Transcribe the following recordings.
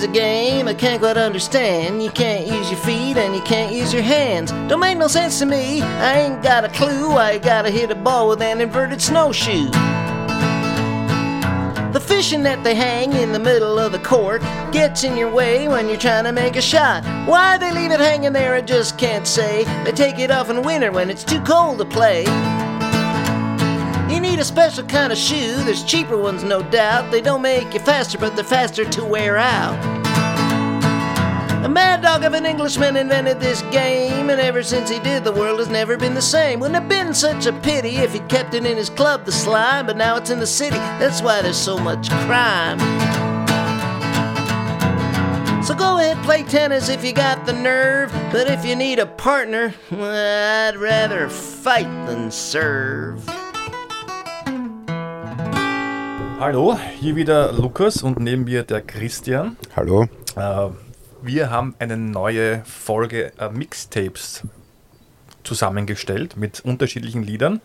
is a game I can't quite understand. You can't use your feet and you can't use your hands. Don't make no sense to me. I ain't got a clue you gotta hit a ball with an inverted snowshoe. The fishing net they hang in the middle of the court gets in your way when you're trying to make a shot. Why they leave it hanging there, I just can't say. They take it off in winter when it's too cold to play. You need a special kind of shoe. There's cheaper ones, no doubt. They don't make you faster, but they're faster to wear out. A mad dog of an Englishman invented this game, and ever since he did, the world has never been the same. Wouldn't have been such a pity if he'd kept it in his club, the slime, but now it's in the city. That's why there's so much crime. So go ahead, play tennis if you got the nerve. But if you need a partner, I'd rather fight than serve. Hallo, hier wieder Lukas und neben mir der Christian. Hallo. Äh, wir haben eine neue Folge äh, Mixtapes zusammengestellt mit unterschiedlichen Liedern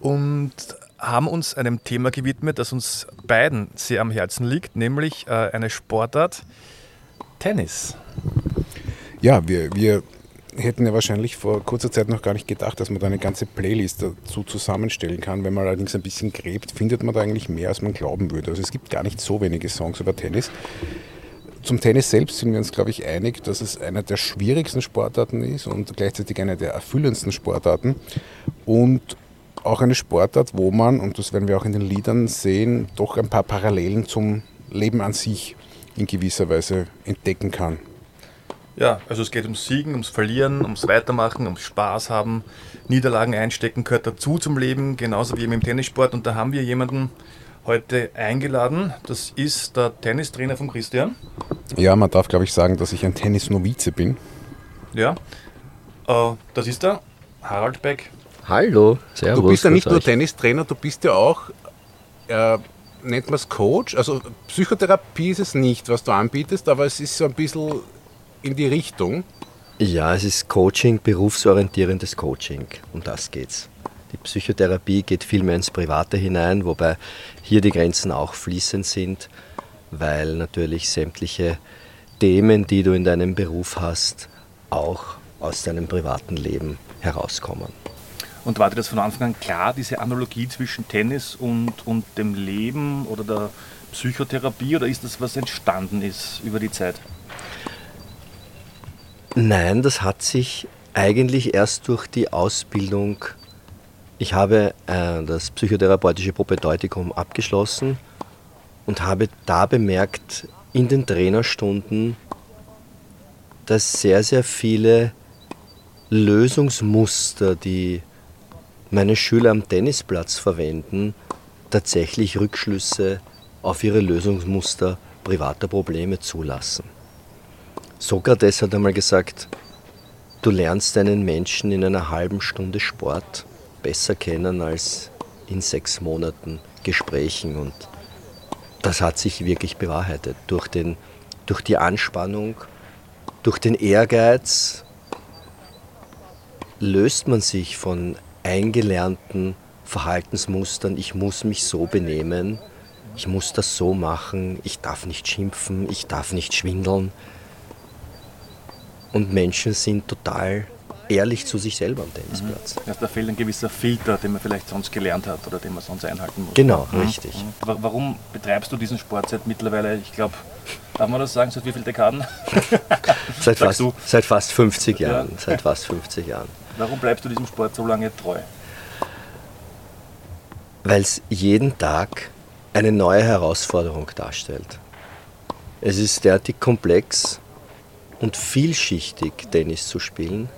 und haben uns einem Thema gewidmet, das uns beiden sehr am Herzen liegt, nämlich äh, eine Sportart Tennis. Ja, wir, wir hätten ja wahrscheinlich vor kurzer Zeit noch gar nicht gedacht, dass man da eine ganze Playlist dazu zusammenstellen kann. Wenn man allerdings ein bisschen gräbt, findet man da eigentlich mehr, als man glauben würde. Also es gibt gar nicht so wenige Songs über Tennis. Zum Tennis selbst sind wir uns, glaube ich, einig, dass es einer der schwierigsten Sportarten ist und gleichzeitig eine der erfüllendsten Sportarten. Und auch eine Sportart, wo man, und das werden wir auch in den Liedern sehen, doch ein paar Parallelen zum Leben an sich in gewisser Weise entdecken kann. Ja, also es geht ums Siegen, ums Verlieren, ums Weitermachen, ums Spaß haben. Niederlagen einstecken gehört dazu zum Leben, genauso wie im Tennissport. Und da haben wir jemanden heute eingeladen. Das ist der Tennistrainer von Christian. Ja, man darf, glaube ich, sagen, dass ich ein Tennisnovize bin. Ja, äh, das ist der Harald Beck. Hallo, servus. Du bist ja nicht nur euch. Tennistrainer, du bist ja auch, äh, nennt man es Coach? Also Psychotherapie ist es nicht, was du anbietest, aber es ist so ein bisschen in die Richtung. Ja, es ist Coaching, berufsorientierendes Coaching. Um das geht's. Die Psychotherapie geht viel mehr ins Private hinein, wobei hier die Grenzen auch fließend sind, weil natürlich sämtliche Themen, die du in deinem Beruf hast, auch aus deinem privaten Leben herauskommen. Und war dir das von Anfang an klar, diese Analogie zwischen Tennis und, und dem Leben oder der Psychotherapie, oder ist das was entstanden ist über die Zeit? Nein, das hat sich eigentlich erst durch die Ausbildung. Ich habe äh, das psychotherapeutische Propedeutikum abgeschlossen und habe da bemerkt in den Trainerstunden, dass sehr, sehr viele Lösungsmuster, die meine Schüler am Tennisplatz verwenden, tatsächlich Rückschlüsse auf ihre Lösungsmuster privater Probleme zulassen. Sokrates hat einmal gesagt, du lernst einen Menschen in einer halben Stunde Sport besser kennen als in sechs Monaten Gesprächen. Und das hat sich wirklich bewahrheitet. Durch, den, durch die Anspannung, durch den Ehrgeiz löst man sich von eingelernten Verhaltensmustern, ich muss mich so benehmen, ich muss das so machen, ich darf nicht schimpfen, ich darf nicht schwindeln. Und Menschen sind total ehrlich zu sich selber am Tennisplatz. Also da fehlt ein gewisser Filter, den man vielleicht sonst gelernt hat oder den man sonst einhalten muss. Genau, Mhm. richtig. Wa- Warum betreibst du diesen Sport seit mittlerweile, ich glaube, darf man das sagen, seit wie vielen Dekaden? Seit fast, seit fast 50 Ja. Jahren. Seit fast 50 Jahren. Warum bleibst du diesem Sport so lange treu? Weil es jeden Tag eine neue Herausforderung darstellt. Es ist derartig komplex und vielschichtig, Tennis zu spielen.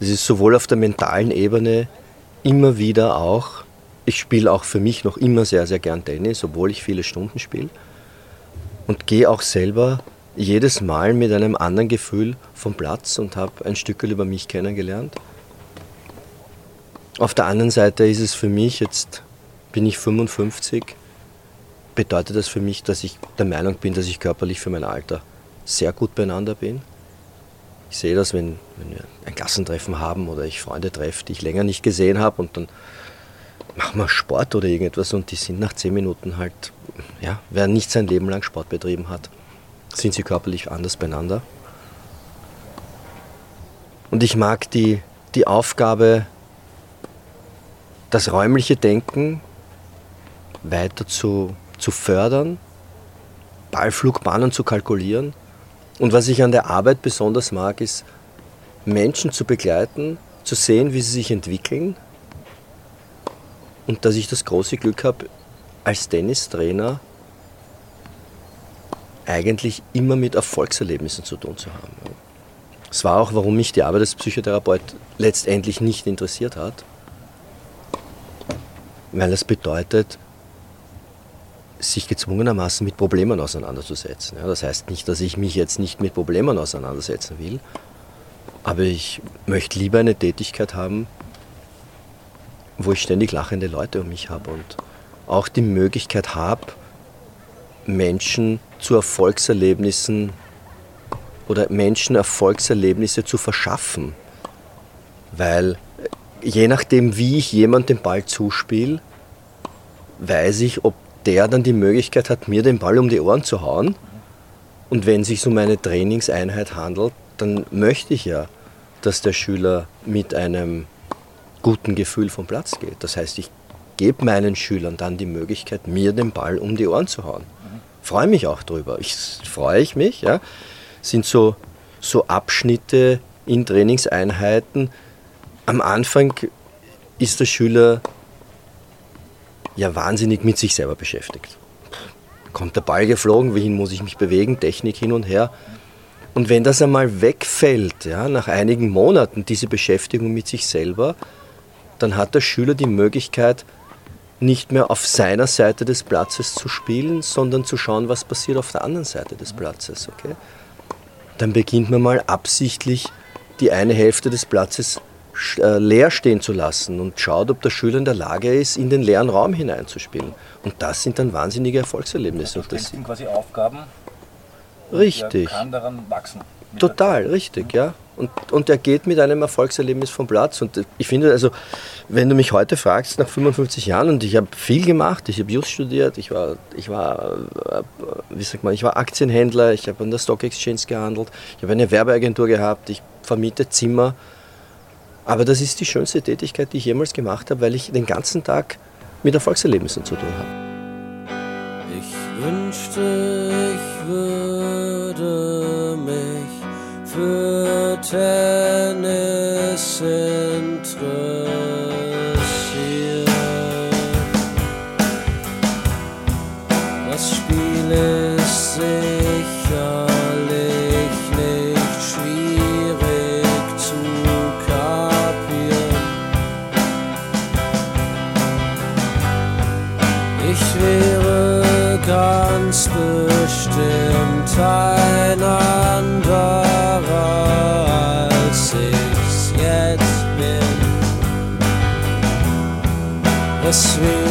Es ist sowohl auf der mentalen Ebene immer wieder auch, ich spiele auch für mich noch immer sehr, sehr gern Tennis, obwohl ich viele Stunden spiele. Und gehe auch selber jedes Mal mit einem anderen Gefühl vom Platz und habe ein Stück über mich kennengelernt. Auf der anderen Seite ist es für mich, jetzt bin ich 55, bedeutet das für mich, dass ich der Meinung bin, dass ich körperlich für mein Alter sehr gut beieinander bin. Ich sehe das, wenn, wenn wir ein Klassentreffen haben oder ich Freunde treffe, die ich länger nicht gesehen habe und dann machen wir Sport oder irgendetwas und die sind nach zehn Minuten halt, ja, wer nicht sein Leben lang Sport betrieben hat, sind sie körperlich anders beieinander. Und ich mag die, die Aufgabe, das räumliche Denken weiter zu, zu fördern, Ballflugbahnen zu kalkulieren. Und was ich an der Arbeit besonders mag, ist, Menschen zu begleiten, zu sehen, wie sie sich entwickeln. Und dass ich das große Glück habe, als Tennistrainer eigentlich immer mit Erfolgserlebnissen zu tun zu haben. Das war auch, warum mich die Arbeit als Psychotherapeut letztendlich nicht interessiert hat, weil es bedeutet, sich gezwungenermaßen mit Problemen auseinanderzusetzen. Ja, das heißt nicht, dass ich mich jetzt nicht mit Problemen auseinandersetzen will, aber ich möchte lieber eine Tätigkeit haben, wo ich ständig lachende Leute um mich habe und auch die Möglichkeit habe, Menschen zu Erfolgserlebnissen oder Menschen Erfolgserlebnisse zu verschaffen. Weil je nachdem, wie ich jemand den Ball zuspiele, weiß ich, ob der dann die Möglichkeit hat, mir den Ball um die Ohren zu hauen. Und wenn es sich um eine Trainingseinheit handelt, dann möchte ich ja, dass der Schüler mit einem guten Gefühl vom Platz geht. Das heißt, ich gebe meinen Schülern dann die Möglichkeit, mir den Ball um die Ohren zu hauen. Freue mich auch drüber. Ich freue ich mich. Ja. Sind so, so Abschnitte in Trainingseinheiten. Am Anfang ist der Schüler ja wahnsinnig mit sich selber beschäftigt. Kommt der Ball geflogen, wohin muss ich mich bewegen, Technik hin und her. Und wenn das einmal wegfällt, ja, nach einigen Monaten, diese Beschäftigung mit sich selber, dann hat der Schüler die Möglichkeit, nicht mehr auf seiner Seite des Platzes zu spielen, sondern zu schauen, was passiert auf der anderen Seite des Platzes. Okay? Dann beginnt man mal absichtlich die eine Hälfte des Platzes leer stehen zu lassen und schaut, ob der Schüler in der Lage ist, in den leeren Raum hineinzuspielen. Und das sind dann wahnsinnige Erfolgserlebnisse. Also das sind quasi Aufgaben. Richtig. Er kann daran wachsen. Total, richtig, ja. Und, und er geht mit einem Erfolgserlebnis vom Platz. Und ich finde, also, wenn du mich heute fragst, nach 55 Jahren, und ich habe viel gemacht, ich habe Just studiert, ich war, ich war, äh, wie sagt man, ich war Aktienhändler, ich habe an der Stock Exchange gehandelt, ich habe eine Werbeagentur gehabt, ich vermiete Zimmer. Aber das ist die schönste Tätigkeit, die ich jemals gemacht habe, weil ich den ganzen Tag mit Erfolgserlebnissen zu tun habe. Ich wünschte, ich würde mich für Tennis Es wäre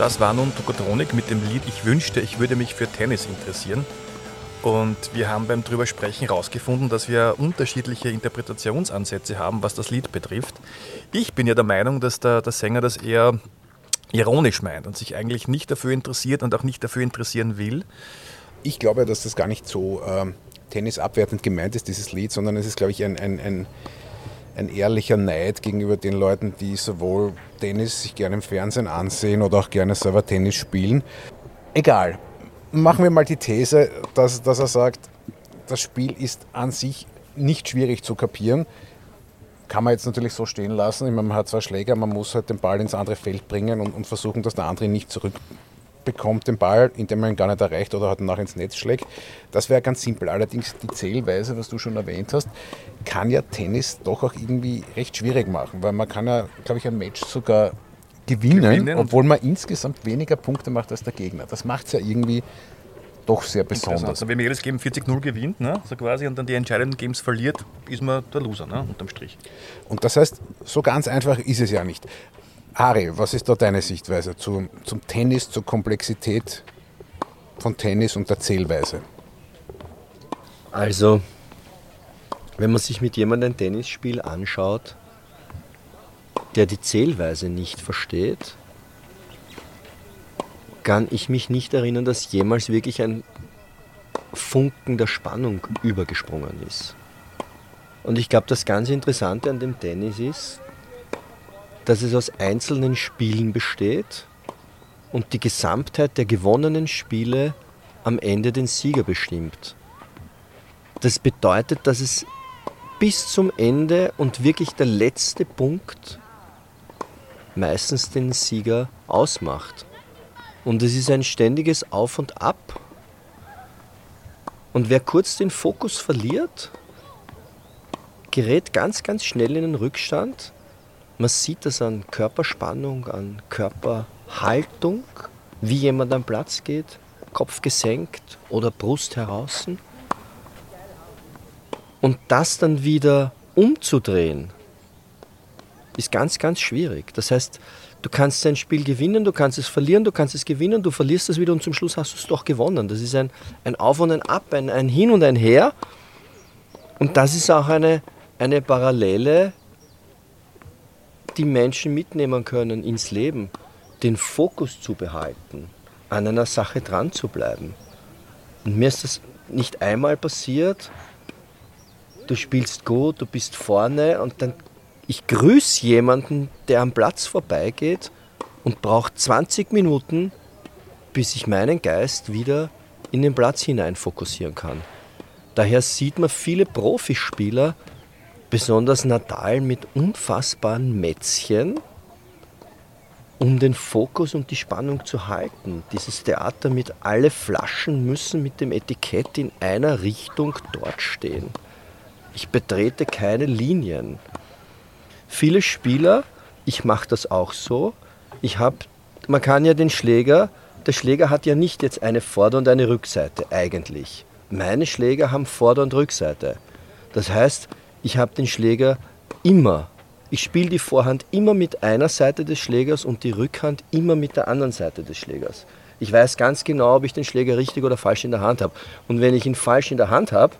Das war nun Tokotronik mit dem Lied Ich wünschte, ich würde mich für Tennis interessieren. Und wir haben beim drüber sprechen herausgefunden, dass wir unterschiedliche Interpretationsansätze haben, was das Lied betrifft. Ich bin ja der Meinung, dass der, der Sänger das eher ironisch meint und sich eigentlich nicht dafür interessiert und auch nicht dafür interessieren will. Ich glaube, dass das gar nicht so ähm, tennisabwertend gemeint ist, dieses Lied, sondern es ist, glaube ich, ein, ein, ein, ein ehrlicher Neid gegenüber den Leuten, die sowohl Tennis sich gerne im Fernsehen ansehen oder auch gerne selber Tennis spielen. Egal. Machen wir mal die These, dass, dass er sagt, das Spiel ist an sich nicht schwierig zu kapieren. Kann man jetzt natürlich so stehen lassen. Ich meine, man hat zwei Schläger, man muss halt den Ball ins andere Feld bringen und, und versuchen, dass der andere ihn nicht zurückbekommt, den Ball, indem man ihn gar nicht erreicht oder halt nach ins Netz schlägt. Das wäre ganz simpel. Allerdings die Zählweise, was du schon erwähnt hast, kann ja Tennis doch auch irgendwie recht schwierig machen, weil man kann ja, glaube ich, ein Match sogar gewinnen, Gewinnen. obwohl man insgesamt weniger Punkte macht als der Gegner. Das macht es ja irgendwie doch sehr besonders. Also wenn man jedes Game 40-0 gewinnt, ne, so quasi, und dann die entscheidenden Games verliert, ist man der Loser, ne, unterm Strich. Und das heißt, so ganz einfach ist es ja nicht. Ari, was ist da deine Sichtweise zum, zum Tennis, zur Komplexität von Tennis und der Zählweise? Also, wenn man sich mit jemandem ein Tennisspiel anschaut, der die Zählweise nicht versteht, kann ich mich nicht erinnern, dass jemals wirklich ein Funken der Spannung übergesprungen ist. Und ich glaube, das ganz Interessante an dem Tennis ist, dass es aus einzelnen Spielen besteht und die Gesamtheit der gewonnenen Spiele am Ende den Sieger bestimmt. Das bedeutet, dass es bis zum Ende und wirklich der letzte Punkt meistens den Sieger ausmacht. Und es ist ein ständiges Auf und Ab. Und wer kurz den Fokus verliert, gerät ganz, ganz schnell in den Rückstand. Man sieht das an Körperspannung, an Körperhaltung, wie jemand am Platz geht, Kopf gesenkt oder Brust heraus. Und das dann wieder umzudrehen, ist ganz, ganz schwierig. Das heißt, du kannst ein Spiel gewinnen, du kannst es verlieren, du kannst es gewinnen, du verlierst es wieder und zum Schluss hast du es doch gewonnen. Das ist ein, ein Auf und ein Ab, ein, ein Hin und ein Her. Und das ist auch eine, eine Parallele, die Menschen mitnehmen können ins Leben. Den Fokus zu behalten, an einer Sache dran zu bleiben. Und mir ist das nicht einmal passiert. Du spielst gut, du bist vorne und dann ich grüße jemanden, der am Platz vorbeigeht und braucht 20 Minuten, bis ich meinen Geist wieder in den Platz hinein fokussieren kann. Daher sieht man viele Profispieler, besonders Nadal, mit unfassbaren Mätzchen, um den Fokus und die Spannung zu halten. Dieses Theater mit alle Flaschen müssen mit dem Etikett in einer Richtung dort stehen. Ich betrete keine Linien. Viele Spieler, ich mache das auch so, ich habe, man kann ja den Schläger, der Schläger hat ja nicht jetzt eine Vorder- und eine Rückseite eigentlich. Meine Schläger haben Vorder- und Rückseite. Das heißt, ich habe den Schläger immer. Ich spiele die Vorhand immer mit einer Seite des Schlägers und die Rückhand immer mit der anderen Seite des Schlägers. Ich weiß ganz genau, ob ich den Schläger richtig oder falsch in der Hand habe. Und wenn ich ihn falsch in der Hand habe,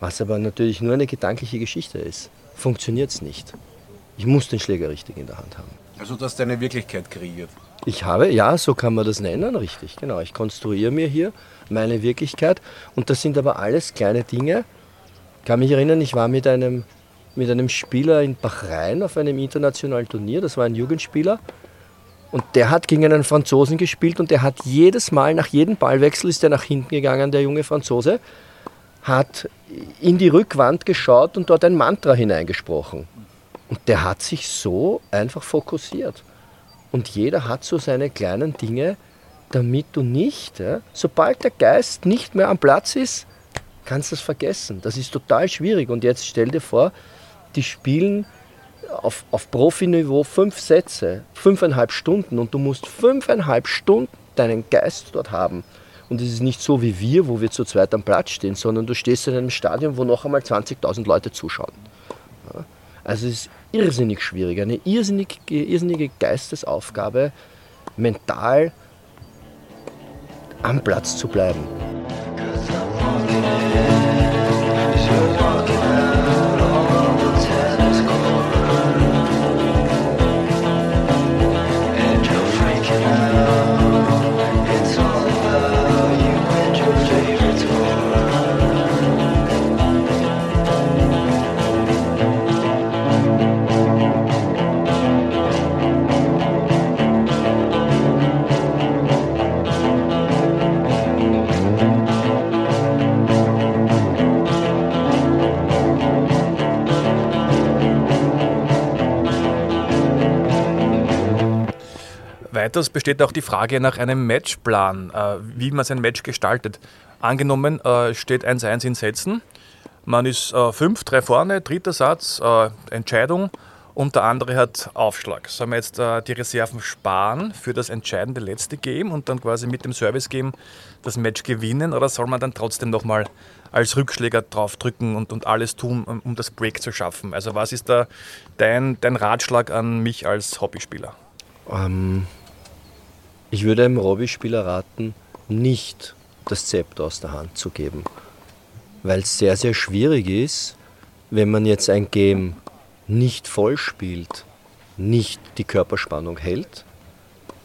was aber natürlich nur eine gedankliche Geschichte ist, funktioniert es nicht. Ich muss den Schläger richtig in der Hand haben. Also, dass deine Wirklichkeit kreiert. Ich habe, ja, so kann man das nennen, richtig, genau. Ich konstruiere mir hier meine Wirklichkeit und das sind aber alles kleine Dinge. Ich kann mich erinnern, ich war mit einem, mit einem Spieler in Bahrain auf einem internationalen Turnier, das war ein Jugendspieler und der hat gegen einen Franzosen gespielt und der hat jedes Mal, nach jedem Ballwechsel ist er nach hinten gegangen, der junge Franzose, hat in die Rückwand geschaut und dort ein Mantra hineingesprochen. Und der hat sich so einfach fokussiert. Und jeder hat so seine kleinen Dinge, damit du nicht, sobald der Geist nicht mehr am Platz ist, kannst du es vergessen. Das ist total schwierig. Und jetzt stell dir vor, die spielen auf, auf Profiniveau fünf Sätze, fünfeinhalb Stunden und du musst fünfeinhalb Stunden deinen Geist dort haben. Und es ist nicht so wie wir, wo wir zu zweit am Platz stehen, sondern du stehst in einem Stadion, wo noch einmal 20.000 Leute zuschauen. Ja? Also es ist irrsinnig schwierig, eine irrsinnige, irrsinnige Geistesaufgabe, mental am Platz zu bleiben. Weiters besteht auch die Frage nach einem Matchplan, äh, wie man sein Match gestaltet. Angenommen, äh, steht 1-1 in Sätzen, man ist 5, 3 vorne, dritter Satz, äh, Entscheidung und der andere hat Aufschlag. Sollen wir jetzt äh, die Reserven sparen für das entscheidende letzte Game und dann quasi mit dem Service-Game das Match gewinnen oder soll man dann trotzdem nochmal als Rückschläger draufdrücken und, und alles tun, um, um das Break zu schaffen? Also was ist da dein, dein Ratschlag an mich als Hobbyspieler? Ähm, ich würde einem Hobbyspieler raten, nicht das Zepter aus der Hand zu geben. Weil es sehr, sehr schwierig ist, wenn man jetzt ein Game nicht voll spielt, nicht die Körperspannung hält,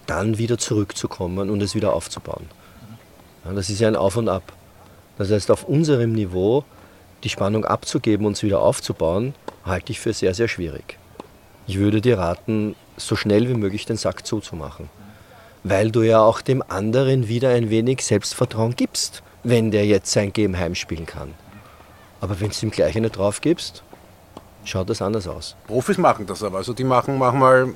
dann wieder zurückzukommen und es wieder aufzubauen. Ja, das ist ja ein Auf und Ab. Das heißt, auf unserem Niveau die Spannung abzugeben und es wieder aufzubauen, halte ich für sehr, sehr schwierig. Ich würde dir raten, so schnell wie möglich den Sack zuzumachen. Weil du ja auch dem anderen wieder ein wenig Selbstvertrauen gibst, wenn der jetzt sein Game heimspielen kann. Aber wenn du ihm gleich eine drauf gibst, schaut das anders aus. Profis machen das aber. Also die machen manchmal,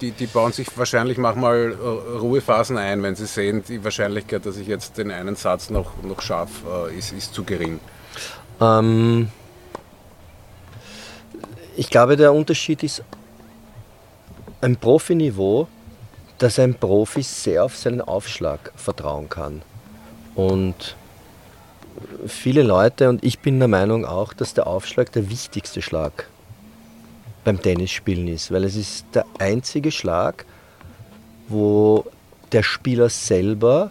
die, die bauen sich wahrscheinlich manchmal äh, Ruhephasen ein, wenn sie sehen, die Wahrscheinlichkeit, dass ich jetzt den einen Satz noch, noch schaffe, äh, ist, ist zu gering. Ähm, ich glaube, der Unterschied ist ein Profiniveau, dass ein Profi sehr auf seinen Aufschlag vertrauen kann. Und viele Leute, und ich bin der Meinung auch, dass der Aufschlag der wichtigste Schlag beim Tennisspielen ist, weil es ist der einzige Schlag, wo der Spieler selber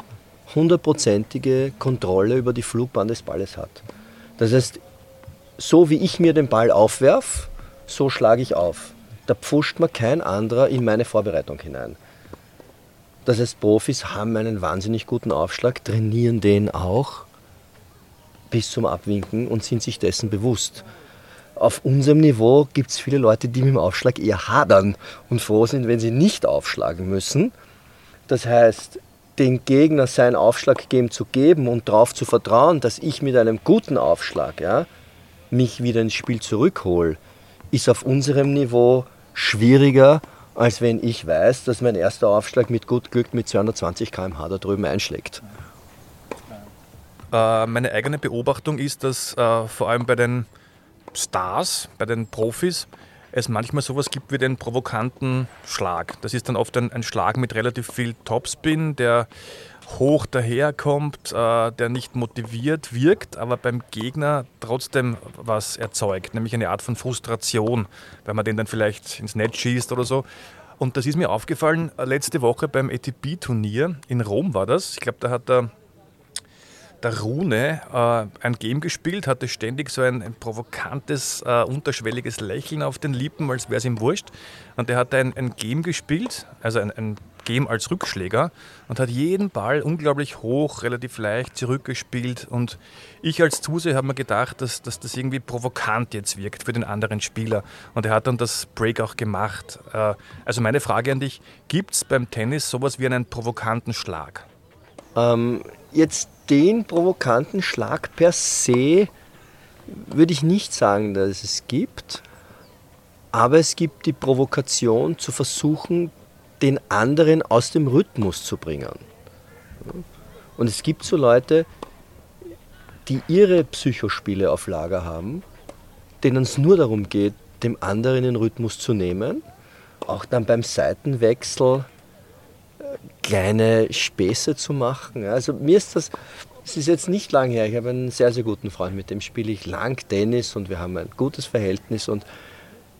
hundertprozentige Kontrolle über die Flugbahn des Balles hat. Das heißt, so wie ich mir den Ball aufwerf, so schlage ich auf. Da pfuscht mir kein anderer in meine Vorbereitung hinein. Das heißt, Profis haben einen wahnsinnig guten Aufschlag, trainieren den auch bis zum Abwinken und sind sich dessen bewusst. Auf unserem Niveau gibt es viele Leute, die mit dem Aufschlag eher hadern und froh sind, wenn sie nicht aufschlagen müssen. Das heißt, den Gegner seinen Aufschlag geben zu geben und darauf zu vertrauen, dass ich mit einem guten Aufschlag ja, mich wieder ins Spiel zurückhole, ist auf unserem Niveau schwieriger, als wenn ich weiß, dass mein erster Aufschlag mit gut Glück mit 220 km/h da drüben einschlägt. Äh, meine eigene Beobachtung ist, dass äh, vor allem bei den Stars, bei den Profis, es manchmal sowas gibt wie den provokanten Schlag. Das ist dann oft ein, ein Schlag mit relativ viel Topspin, der hoch daherkommt, äh, der nicht motiviert wirkt, aber beim Gegner trotzdem was erzeugt, nämlich eine Art von Frustration, weil man den dann vielleicht ins Netz schießt oder so. Und das ist mir aufgefallen äh, letzte Woche beim ATP-Turnier in Rom war das. Ich glaube, da hat der der Rune äh, ein Game gespielt, hatte ständig so ein, ein provokantes, äh, unterschwelliges Lächeln auf den Lippen, als wäre es ihm wurscht. Und er hat ein, ein Game gespielt, also ein, ein Game als Rückschläger und hat jeden Ball unglaublich hoch, relativ leicht zurückgespielt. Und ich als Zuseher habe mir gedacht, dass, dass, das irgendwie provokant jetzt wirkt für den anderen Spieler. Und er hat dann das Break auch gemacht. Äh, also meine Frage an dich, gibt es beim Tennis sowas wie einen provokanten Schlag? Ähm, jetzt den provokanten Schlag per se würde ich nicht sagen, dass es gibt. Aber es gibt die Provokation zu versuchen, den anderen aus dem Rhythmus zu bringen. Und es gibt so Leute, die ihre Psychospiele auf Lager haben, denen es nur darum geht, dem anderen den Rhythmus zu nehmen, auch dann beim Seitenwechsel kleine Späße zu machen. Also mir ist das, es ist jetzt nicht lang her, ich habe einen sehr, sehr guten Freund, mit dem spiele ich lang Tennis und wir haben ein gutes Verhältnis und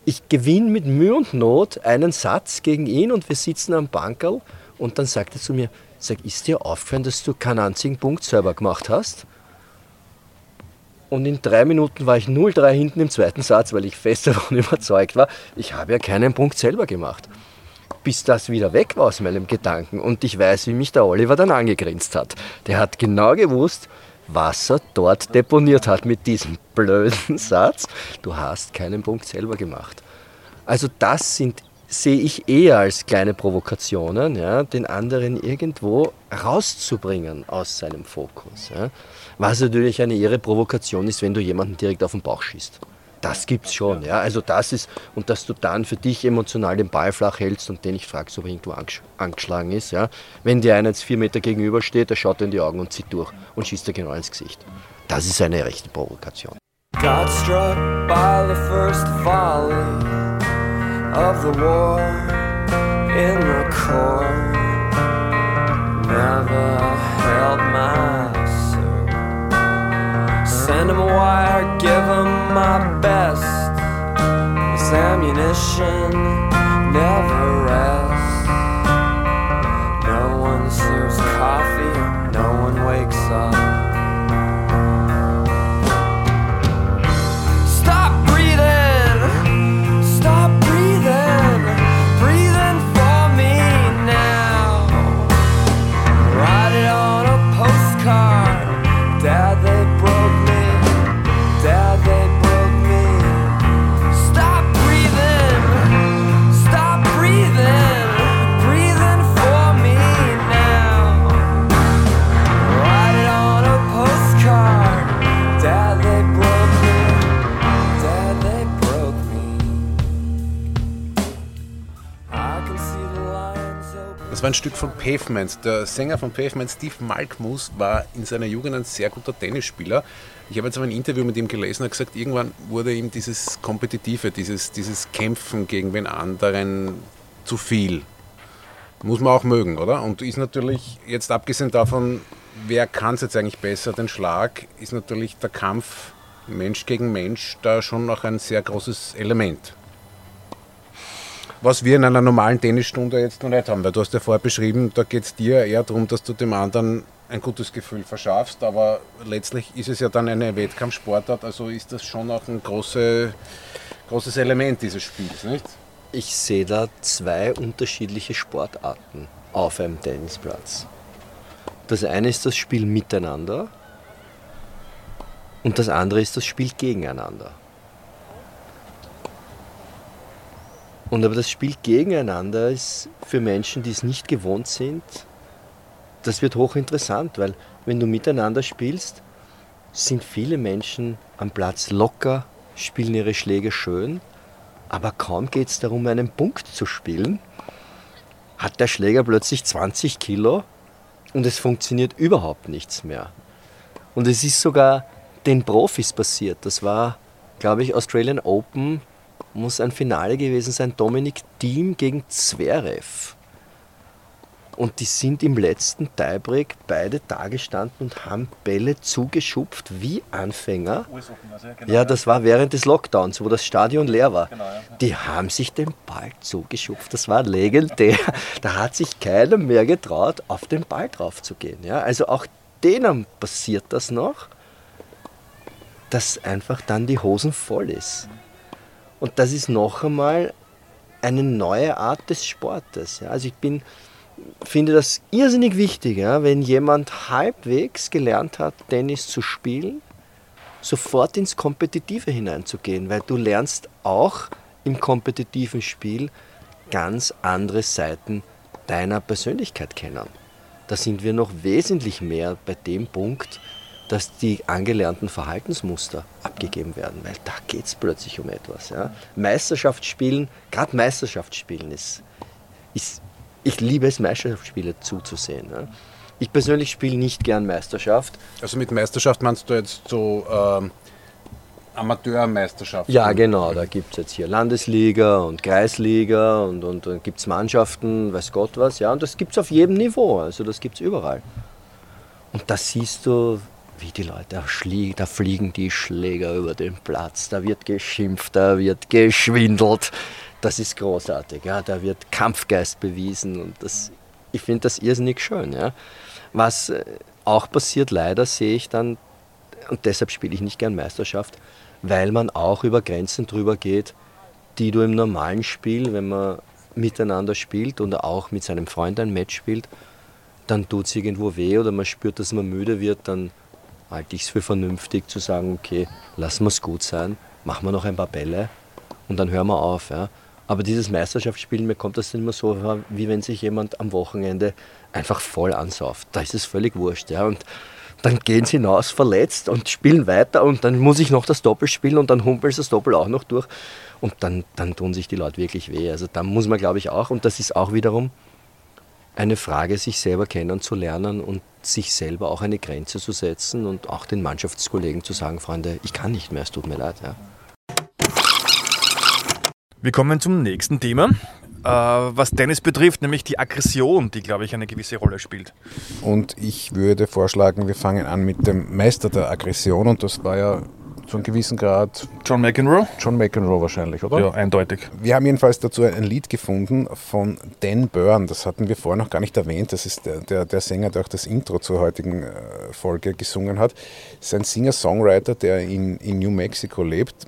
ich gewinne mit Mühe und Not einen Satz gegen ihn und wir sitzen am Bankerl und dann sagt er zu mir, sag, ist dir aufgefallen, dass du keinen einzigen Punkt selber gemacht hast? Und in drei Minuten war ich 0-3 hinten im zweiten Satz, weil ich fest davon überzeugt war, ich habe ja keinen Punkt selber gemacht bis das wieder weg war aus meinem Gedanken. Und ich weiß, wie mich der Oliver dann angegrinst hat. Der hat genau gewusst, was er dort deponiert hat mit diesem blöden Satz. Du hast keinen Punkt selber gemacht. Also das sind sehe ich eher als kleine Provokationen, ja, den anderen irgendwo rauszubringen aus seinem Fokus. Ja. Was natürlich eine ihre Provokation ist, wenn du jemanden direkt auf den Bauch schießt. Das gibt's schon. Ja. Also das ist, und dass du dann für dich emotional den Ball flach hältst und den nicht fragst, ob er irgendwo angesch angeschlagen ist. Ja. Wenn dir einer jetzt vier Meter gegenüber steht, der schaut in die Augen und zieht durch und schießt dir genau ins Gesicht. Das ist eine rechte Provokation. Got struck by the first volley of the war in the court. Never held my. Send him a wire, give him my best. This ammunition never rests. No one serves coffee, no one wakes up. War ein Stück von Pavement. Der Sänger von Pavement, Steve Malkmus, war in seiner Jugend ein sehr guter Tennisspieler. Ich habe jetzt aber ein Interview mit ihm gelesen und gesagt, irgendwann wurde ihm dieses Kompetitive, dieses, dieses Kämpfen gegen den anderen zu viel. Muss man auch mögen, oder? Und ist natürlich, jetzt abgesehen davon, wer kann es jetzt eigentlich besser, den Schlag, ist natürlich der Kampf Mensch gegen Mensch da schon noch ein sehr großes Element. Was wir in einer normalen Tennisstunde jetzt noch nicht haben, weil du hast ja vorher beschrieben, da geht es dir eher darum, dass du dem anderen ein gutes Gefühl verschaffst, aber letztlich ist es ja dann eine Wettkampfsportart, also ist das schon auch ein große, großes Element dieses Spiels, nicht? Ich sehe da zwei unterschiedliche Sportarten auf einem Tennisplatz. Das eine ist das Spiel miteinander und das andere ist das Spiel gegeneinander. Und aber das Spiel gegeneinander ist für Menschen, die es nicht gewohnt sind, das wird hochinteressant, weil wenn du miteinander spielst, sind viele Menschen am Platz locker, spielen ihre Schläge schön, aber kaum geht es darum, einen Punkt zu spielen, hat der Schläger plötzlich 20 Kilo und es funktioniert überhaupt nichts mehr. Und es ist sogar den Profis passiert. Das war, glaube ich, Australian Open, muss ein Finale gewesen sein, Dominik Thiem gegen Zverev. Und die sind im letzten Tiebreak beide da gestanden und haben Bälle zugeschupft wie Anfänger. Ja, das war während des Lockdowns, wo das Stadion leer war. Die haben sich den Ball zugeschupft. Das war legendär. Da hat sich keiner mehr getraut, auf den Ball drauf zu gehen. Ja, also auch denen passiert das noch, dass einfach dann die Hosen voll ist. Und das ist noch einmal eine neue Art des Sportes. Ja. Also ich bin, finde das irrsinnig wichtig, ja, wenn jemand halbwegs gelernt hat, Tennis zu spielen, sofort ins Kompetitive hineinzugehen, weil du lernst auch im kompetitiven Spiel ganz andere Seiten deiner Persönlichkeit kennen. Da sind wir noch wesentlich mehr bei dem Punkt, dass die angelernten Verhaltensmuster abgegeben werden, weil da geht es plötzlich um etwas. Ja. Meisterschaftsspielen, gerade Meisterschaftsspielen ist, ist, ich liebe es, Meisterschaftsspiele zuzusehen. Ja. Ich persönlich spiele nicht gern Meisterschaft. Also mit Meisterschaft meinst du jetzt so ähm, Amateurmeisterschaft? Ja, genau, da gibt es jetzt hier Landesliga und Kreisliga und, und dann gibt es Mannschaften, weiß Gott was, ja, und das gibt es auf jedem Niveau, also das gibt es überall. Und da siehst du, wie die Leute, da, fliegen die Schläger über den Platz, da wird geschimpft, da wird geschwindelt. Das ist großartig, ja, da wird Kampfgeist bewiesen und das, ich finde das irrsinnig schön. Ja. Was äh, auch passiert, leider sehe ich dann, und deshalb spiele ich nicht gern Meisterschaft, weil man auch über Grenzen drüber geht, die du im normalen Spiel, wenn man miteinander spielt oder auch mit seinem Freund ein Match spielt, dann tut es irgendwo weh oder man spürt, dass man müde wird, dann halte ich es für vernünftig zu sagen, okay, lassen wir es gut sein, machen wir noch ein paar Bälle und dann hören wir auf. Ja. Aber dieses Meisterschaftsspielen, mir kommt das immer so vor, wie wenn sich jemand am Wochenende einfach voll ansauft. Da ist es völlig wurscht. Ja. Und dann gehen sie hinaus verletzt und spielen weiter und dann muss ich noch das Doppel spielen und dann humpeln sie das Doppel auch noch durch und dann, dann tun sich die Leute wirklich weh. Also da muss man, glaube ich, auch, und das ist auch wiederum eine Frage, sich selber kennenzulernen und sich selber auch eine Grenze zu setzen und auch den Mannschaftskollegen zu sagen, Freunde, ich kann nicht mehr, es tut mir leid. Ja. Wir kommen zum nächsten Thema, äh, was Tennis betrifft, nämlich die Aggression, die, glaube ich, eine gewisse Rolle spielt. Und ich würde vorschlagen, wir fangen an mit dem Meister der Aggression und das war ja zu einem gewissen Grad John McEnroe? John McEnroe wahrscheinlich, oder? Ja, eindeutig. Wir haben jedenfalls dazu ein Lied gefunden von Dan Byrne. Das hatten wir vorher noch gar nicht erwähnt. Das ist der, der, der Sänger, der auch das Intro zur heutigen äh, Folge gesungen hat. Das ist ein Singer-Songwriter, der in, in New Mexico lebt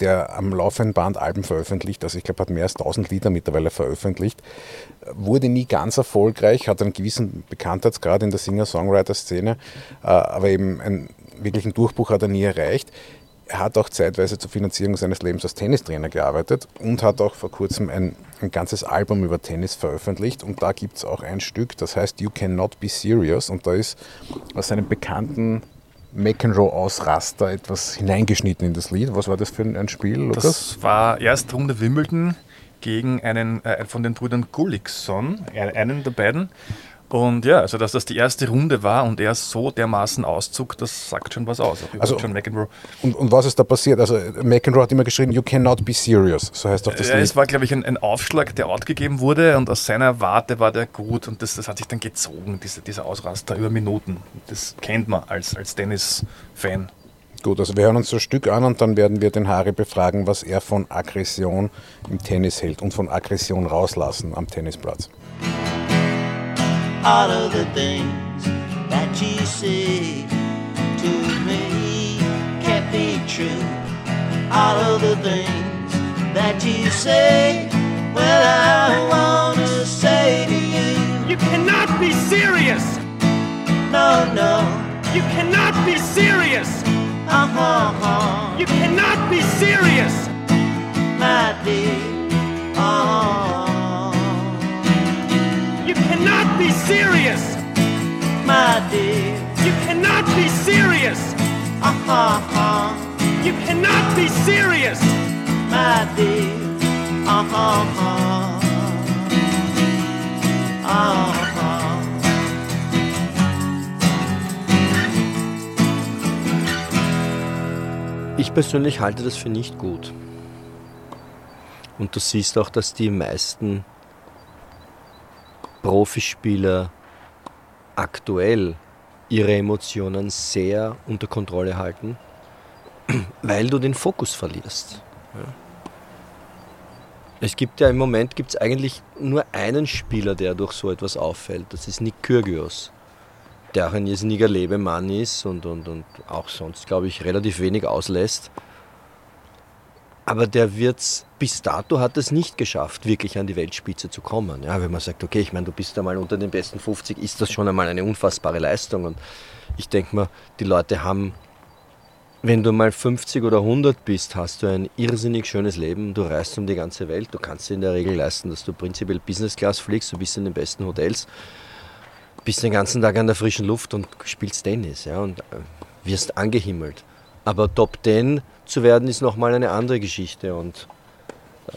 der am laufenden Band Alben veröffentlicht, also ich glaube, hat mehr als 1000 Lieder mittlerweile veröffentlicht, wurde nie ganz erfolgreich, hat einen gewissen Bekanntheitsgrad in der Singer-Songwriter-Szene, äh, aber eben einen wirklichen Durchbruch hat er nie erreicht. Er hat auch zeitweise zur Finanzierung seines Lebens als Tennistrainer gearbeitet und hat auch vor kurzem ein, ein ganzes Album über Tennis veröffentlicht. Und da gibt es auch ein Stück, das heißt You Cannot Be Serious. Und da ist aus seinem bekannten McEnroe-Ausraster etwas hineingeschnitten in das Lied. Was war das für ein Spiel, Lukas? Das war erst Runde Wimbledon gegen einen äh, von den Brüdern Gullikson, einen der beiden. Und ja, also dass das die erste Runde war und er so dermaßen auszog, das sagt schon was aus. Also, John McEnroe. Und, und was ist da passiert? Also McEnroe hat immer geschrieben, you cannot be serious. So heißt auch das ja, Es war, glaube ich, ein, ein, Aufschlag, der outgegeben wurde und aus seiner Warte war der gut und das, das hat sich dann gezogen, diese, dieser Ausraster über Minuten. Das kennt man als, als Tennis-Fan. Gut, also wir hören uns das Stück an und dann werden wir den Harry befragen, was er von Aggression im Tennis hält und von Aggression rauslassen am Tennisplatz. All of the things that you say to me can't be true. All of the things that you say, well, I want to say to you, you cannot be serious. No, no, you cannot be serious. Uh huh. uh-huh. You cannot be serious, my dear. Uh-huh cannot be serious. My dear. You cannot be serious. Uh-huh. uh-huh. You cannot be serious. My dear. Uh-huh. uh-huh. uh-huh. Ich persönlich halte das für nicht gut. Und du siehst auch, dass die meisten Profispieler aktuell ihre Emotionen sehr unter Kontrolle halten, weil du den Fokus verlierst. Es gibt ja im Moment gibt's eigentlich nur einen Spieler, der durch so etwas auffällt. Das ist Nick Kyrgios, der auch ein irrsinniger Lebemann ist und, und, und auch sonst, glaube ich, relativ wenig auslässt. Aber der wird's, bis dato hat es nicht geschafft, wirklich an die Weltspitze zu kommen. Ja, wenn man sagt, okay, ich meine, du bist einmal unter den besten 50, ist das schon einmal eine unfassbare Leistung. Und ich denke mal, die Leute haben, wenn du mal 50 oder 100 bist, hast du ein irrsinnig schönes Leben. Du reist um die ganze Welt. Du kannst dir in der Regel leisten, dass du prinzipiell Business Class fliegst, du bist in den besten Hotels, bist den ganzen Tag an der frischen Luft und spielst Tennis ja, und äh, wirst angehimmelt. Aber Top 10 zu werden, ist nochmal eine andere Geschichte. Und äh,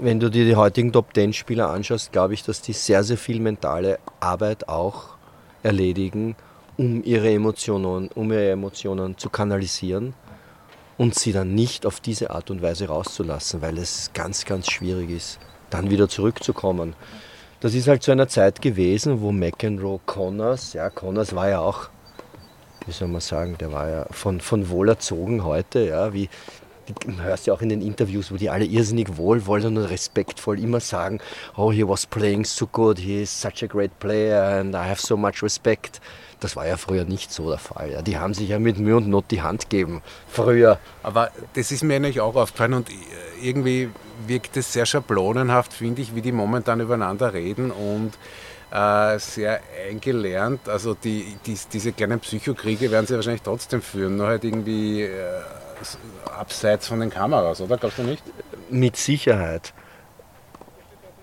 wenn du dir die heutigen Top 10 Spieler anschaust, glaube ich, dass die sehr, sehr viel mentale Arbeit auch erledigen, um ihre Emotionen, um ihre Emotionen zu kanalisieren und sie dann nicht auf diese Art und Weise rauszulassen, weil es ganz, ganz schwierig ist, dann wieder zurückzukommen. Das ist halt zu einer Zeit gewesen, wo McEnroe Connors, ja, Connors war ja auch wie soll man sagen, der war ja von, von wohl erzogen heute, ja, wie, hörst ja auch in den Interviews, wo die alle irrsinnig wohlwollend und respektvoll immer sagen, oh, he was playing so good, he is such a great player and I have so much respect. Das war ja früher nicht so der Fall. Ja. Die haben sich ja mit Mühe und Not die Hand gegeben, früher. Aber das ist mir eigentlich auch aufgefallen und irgendwie wirkt es sehr schablonenhaft, finde ich, wie die momentan übereinander reden und äh, sehr eingelernt. Also die, die, diese kleinen Psychokriege werden sie wahrscheinlich trotzdem führen, nur halt irgendwie äh, abseits von den Kameras, oder? Glaubst du nicht? Mit Sicherheit.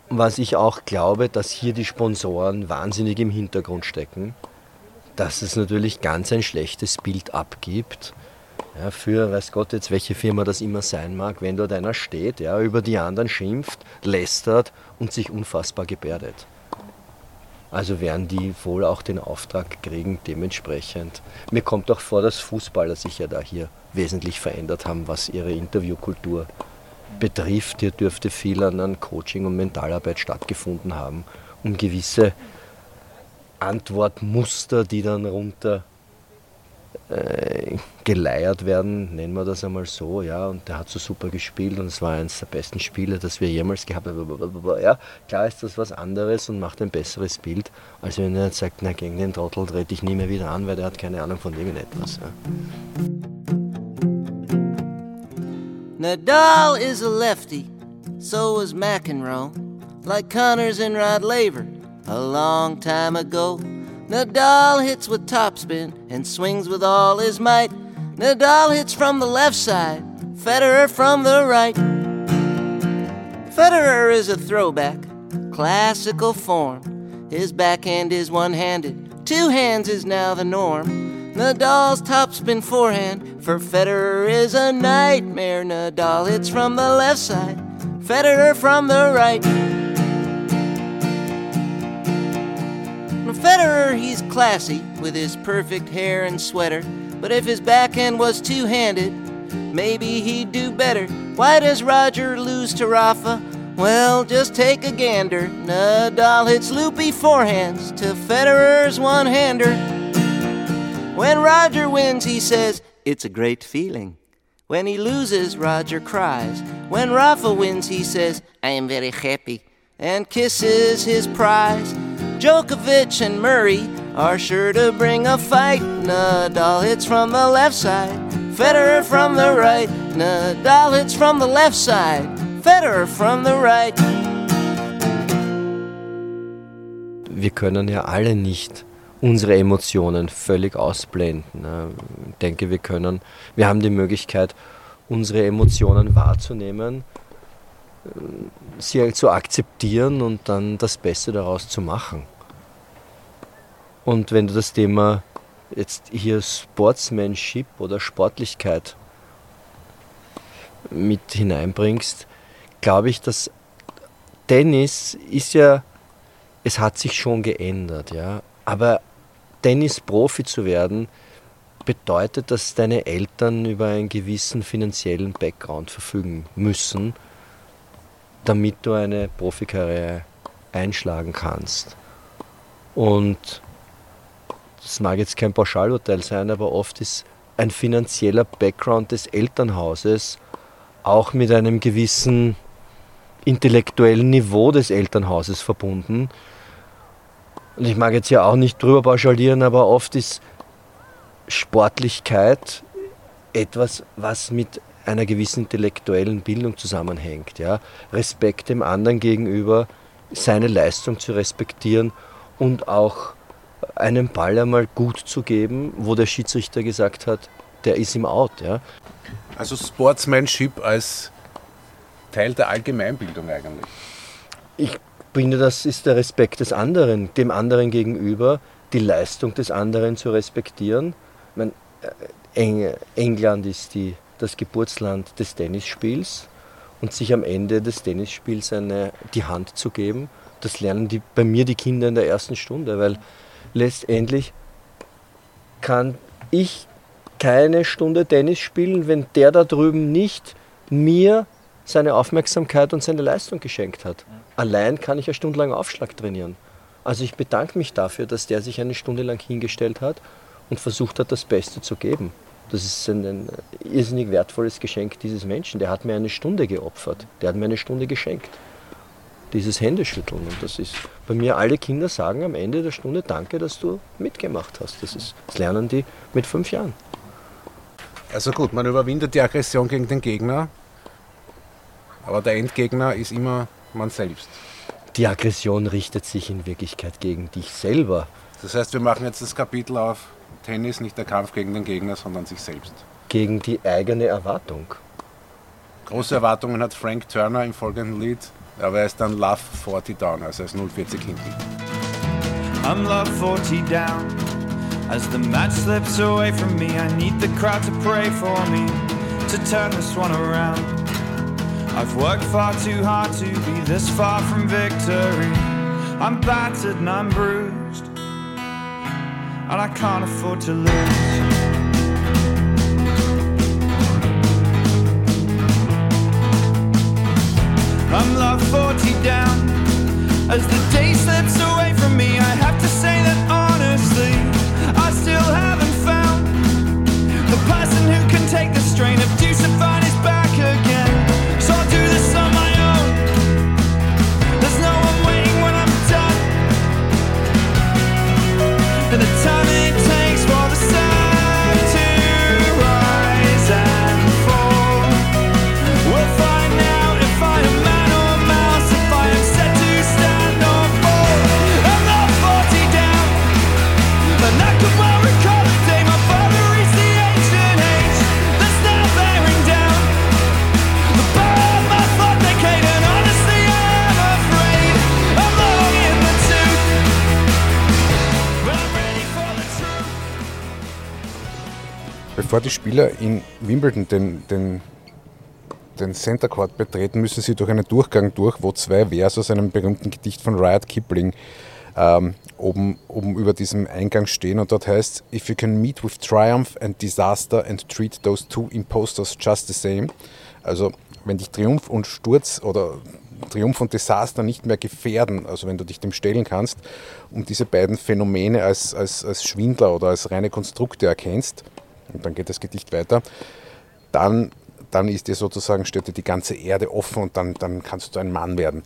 Was ich auch glaube, dass hier die Sponsoren wahnsinnig im Hintergrund stecken, dass es natürlich ganz ein schlechtes Bild abgibt. Ja, für, weiß Gott jetzt, welche Firma das immer sein mag, wenn dort einer steht, ja, über die anderen schimpft, lästert und sich unfassbar gebärdet. Also werden die wohl auch den Auftrag kriegen, dementsprechend. Mir kommt auch vor, dass Fußballer sich ja da hier wesentlich verändert haben, was ihre Interviewkultur betrifft. Hier dürfte viel an Coaching und Mentalarbeit stattgefunden haben, um gewisse Antwortmuster, die dann runter äh, geleiert werden, nennen wir das einmal so, ja, und der hat so super gespielt und es war eines der besten Spiele, das wir jemals gehabt haben. Ja, klar ist das was anderes und macht ein besseres Bild, als wenn er sagt, na, gegen den Trottel trete ich nie mehr wieder an, weil der hat keine Ahnung von irgendetwas. Ja. Nadal is a lefty, so is McEnroe, like Connors and Rod Laver a long time ago. Nadal hits with topspin and swings with all his might. Nadal hits from the left side, Federer from the right. Federer is a throwback, classical form. His backhand is one handed, two hands is now the norm. Nadal's topspin forehand for Federer is a nightmare. Nadal hits from the left side, Federer from the right. Federer, he's classy with his perfect hair and sweater. But if his backhand was two handed, maybe he'd do better. Why does Roger lose to Rafa? Well, just take a gander. Nadal hits loopy forehands to Federer's one hander. When Roger wins, he says, It's a great feeling. When he loses, Roger cries. When Rafa wins, he says, I am very happy, and kisses his prize. Djokovic and Murray are sure to bring a fight. Nadal hits from the left side, Federer from the right. Nadal hits from the left side, Federer from the right. Wir können ja alle nicht unsere Emotionen völlig ausblenden. Ich denke, wir können, wir haben die Möglichkeit, unsere Emotionen wahrzunehmen, sie halt zu akzeptieren und dann das Beste daraus zu machen. Und wenn du das Thema jetzt hier Sportsmanship oder Sportlichkeit mit hineinbringst, glaube ich, dass Tennis ist ja, es hat sich schon geändert, ja. Aber Tennis-Profi zu werden, bedeutet, dass deine Eltern über einen gewissen finanziellen Background verfügen müssen damit du eine Profikarriere einschlagen kannst. Und das mag jetzt kein Pauschalurteil sein, aber oft ist ein finanzieller Background des Elternhauses auch mit einem gewissen intellektuellen Niveau des Elternhauses verbunden. Und ich mag jetzt ja auch nicht drüber pauschalieren, aber oft ist Sportlichkeit etwas, was mit einer gewissen intellektuellen Bildung zusammenhängt. Ja? Respekt dem anderen gegenüber, seine Leistung zu respektieren und auch einen Ball einmal gut zu geben, wo der Schiedsrichter gesagt hat, der ist im Out. Ja? Also Sportsmanship als Teil der Allgemeinbildung eigentlich. Ich finde, das ist der Respekt des anderen, dem anderen gegenüber, die Leistung des anderen zu respektieren. Ich meine, England ist die das Geburtsland des Tennisspiels und sich am Ende des Tennisspiels eine, die Hand zu geben. Das lernen die, bei mir die Kinder in der ersten Stunde, weil letztendlich kann ich keine Stunde Tennis spielen, wenn der da drüben nicht mir seine Aufmerksamkeit und seine Leistung geschenkt hat. Allein kann ich eine Stunde lang Aufschlag trainieren. Also ich bedanke mich dafür, dass der sich eine Stunde lang hingestellt hat und versucht hat, das Beste zu geben. Das ist ein, ein, irrsinnig wertvolles Geschenk dieses Menschen. Der hat mir eine Stunde geopfert. Der hat mir eine Stunde geschenkt. Dieses Händeschütteln. Und das ist bei mir, alle Kinder sagen am Ende der Stunde Danke, dass du mitgemacht hast. Das, ist, das lernen die mit fünf Jahren. Also gut, man überwindet die Aggression gegen den Gegner, aber der Endgegner ist immer man selbst. Die Aggression richtet sich in Wirklichkeit gegen dich selber. Das heißt, wir machen jetzt das Kapitel auf Tennis nicht der Kampf gegen den Gegner, sondern sich selbst. Gegen die eigene Erwartung. Große Erwartungen hat Frank Turner im folgenden Lied, aber er ist dann Love 40 down, also er ist 040 hinten. I'm love 40 down, As the match slips away from me, I need the crowd to pray for me to turn this one around. I've worked far too hard to be this far from victory. I'm battered and I'm bruised, and I can't afford to lose. I'm love 40 down. As the day slips away from me, I have to say that honestly, I still haven't found the person who can take the strain of deuce and find his back Bevor die Spieler in Wimbledon den, den, den Center Court betreten, müssen sie durch einen Durchgang durch, wo zwei Vers aus einem berühmten Gedicht von Riot Kipling ähm, oben, oben über diesem Eingang stehen. Und dort heißt If you can meet with triumph and disaster and treat those two impostors just the same, also wenn dich Triumph und Sturz oder Triumph und Desaster nicht mehr gefährden, also wenn du dich dem stellen kannst und diese beiden Phänomene als, als, als Schwindler oder als reine Konstrukte erkennst, und dann geht das Gedicht weiter, dann, dann ist dir sozusagen, steht dir die ganze Erde offen und dann, dann kannst du ein Mann werden.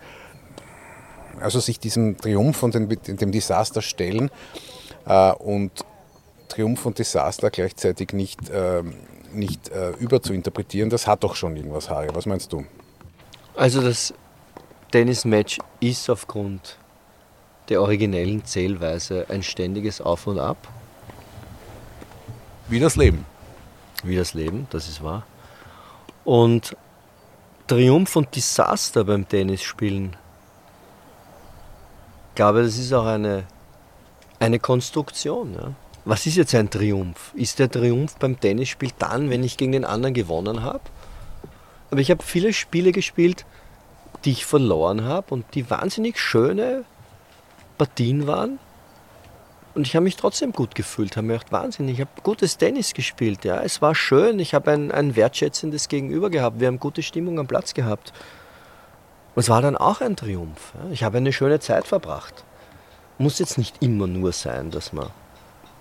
Also sich diesem Triumph und dem, dem Desaster stellen äh, und Triumph und Desaster gleichzeitig nicht, äh, nicht äh, überzuinterpretieren, das hat doch schon irgendwas, Harry. Was meinst du? Also das Tennismatch ist aufgrund der originellen Zählweise ein ständiges Auf und Ab, Wie das Leben. wie das Leben, das ist wahr. Und Triumph und Desaster beim Tennisspielen, ich glaube, das ist auch eine, eine Konstruktion. Ja. Was ist jetzt ein Triumph? Ist der Triumph beim Tennisspiel dann, wenn ich gegen den anderen gewonnen habe? Aber ich habe viele Spiele gespielt, die ich verloren habe und die wahnsinnig schöne Partien waren. Und ich habe mich trotzdem gut gefühlt, habe mir gedacht, Wahnsinn, ich habe gutes Tennis gespielt. Ja. Es war schön, ich habe ein, ein wertschätzendes Gegenüber gehabt, wir haben gute Stimmung am Platz gehabt. Und es war dann auch ein Triumph. Ja. Ich habe eine schöne Zeit verbracht. Muss jetzt nicht immer nur sein, dass man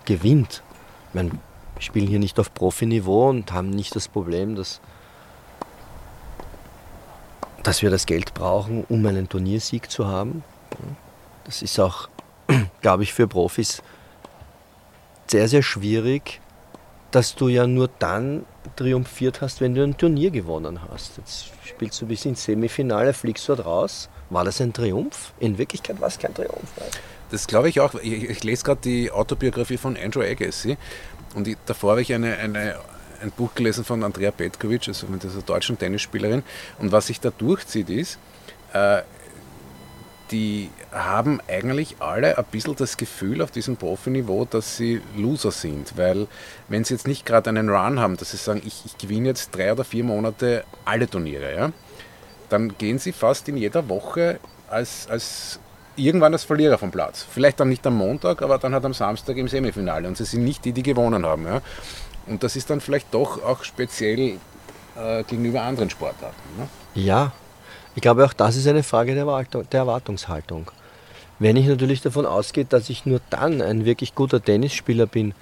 gewinnt. Ich meine, wir spielen hier nicht auf Profiniveau und haben nicht das Problem, dass, dass wir das Geld brauchen, um einen Turniersieg zu haben. Das ist auch, glaube ich, für Profis sehr, sehr schwierig, dass du ja nur dann triumphiert hast, wenn du ein Turnier gewonnen hast. Jetzt spielst du bis ins Semifinale, fliegst dort raus. War das ein Triumph? In Wirklichkeit war es kein Triumph. Das glaube ich auch. Ich, ich lese gerade die Autobiografie von Andrew Agassi und ich, davor habe ich eine, eine, ein Buch gelesen von Andrea Petkovic, also von dieser deutschen Tennisspielerin. Und was sich da durchzieht ist, äh, die haben eigentlich alle ein bisschen das Gefühl auf diesem Profiniveau, dass sie Loser sind. Weil wenn sie jetzt nicht gerade einen Run haben, dass sie sagen, ich, ich gewinne jetzt drei oder vier Monate alle Turniere, ja, dann gehen sie fast in jeder Woche als, als irgendwann als Verlierer vom Platz. Vielleicht dann nicht am Montag, aber dann halt am Samstag im Semifinale. Und sie sind nicht die, die gewonnen haben. Ja. Und das ist dann vielleicht doch auch speziell äh, gegenüber anderen Sportarten. Ne? Ja, ich glaube auch das ist eine Frage der, Erwartung, der Erwartungshaltung. Wenn ich natürlich davon ausgehe, dass ich nur dann ein wirklich guter Tennisspieler bin,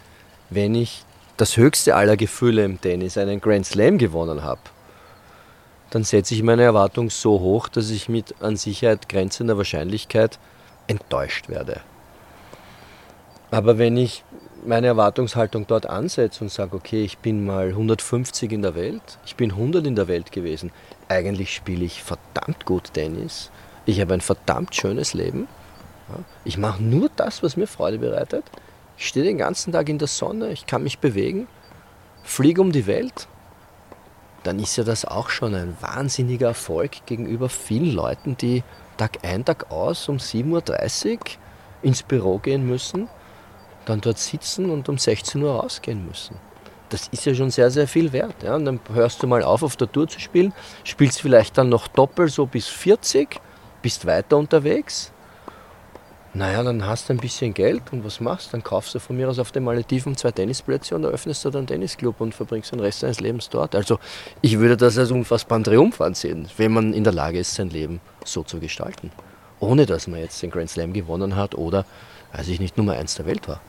wenn ich das höchste aller Gefühle im Tennis, einen Grand Slam gewonnen habe, dann setze ich meine Erwartung so hoch, dass ich mit an Sicherheit grenzender Wahrscheinlichkeit enttäuscht werde. Aber wenn ich meine Erwartungshaltung dort ansetze und sage, okay, ich bin mal 150 in der Welt, ich bin 100 in der Welt gewesen, eigentlich spiele ich verdammt gut Tennis, ich habe ein verdammt schönes Leben, ich mache nur das, was mir Freude bereitet, ich stehe den ganzen Tag in der Sonne, ich kann mich bewegen, fliege um die Welt, dann ist ja das auch schon ein wahnsinniger Erfolg gegenüber vielen Leuten, die Tag ein, Tag aus um 7.30 Uhr ins Büro gehen müssen dann dort sitzen und um 16 Uhr rausgehen müssen. Das ist ja schon sehr, sehr viel wert. Ja? Und dann hörst du mal auf, auf der Tour zu spielen, spielst vielleicht dann noch doppelt so bis 40, bist weiter unterwegs. Naja, dann hast du ein bisschen Geld und was machst du? Dann kaufst du von mir aus auf den Malediven zwei Tennisplätze und eröffnest du dann einen Tennisclub und verbringst den Rest deines Lebens dort. Also ich würde das als unfassbaren Triumph ansehen, wenn man in der Lage ist, sein Leben so zu gestalten. Ohne dass man jetzt den Grand Slam gewonnen hat oder, weiß ich nicht, Nummer eins der Welt war.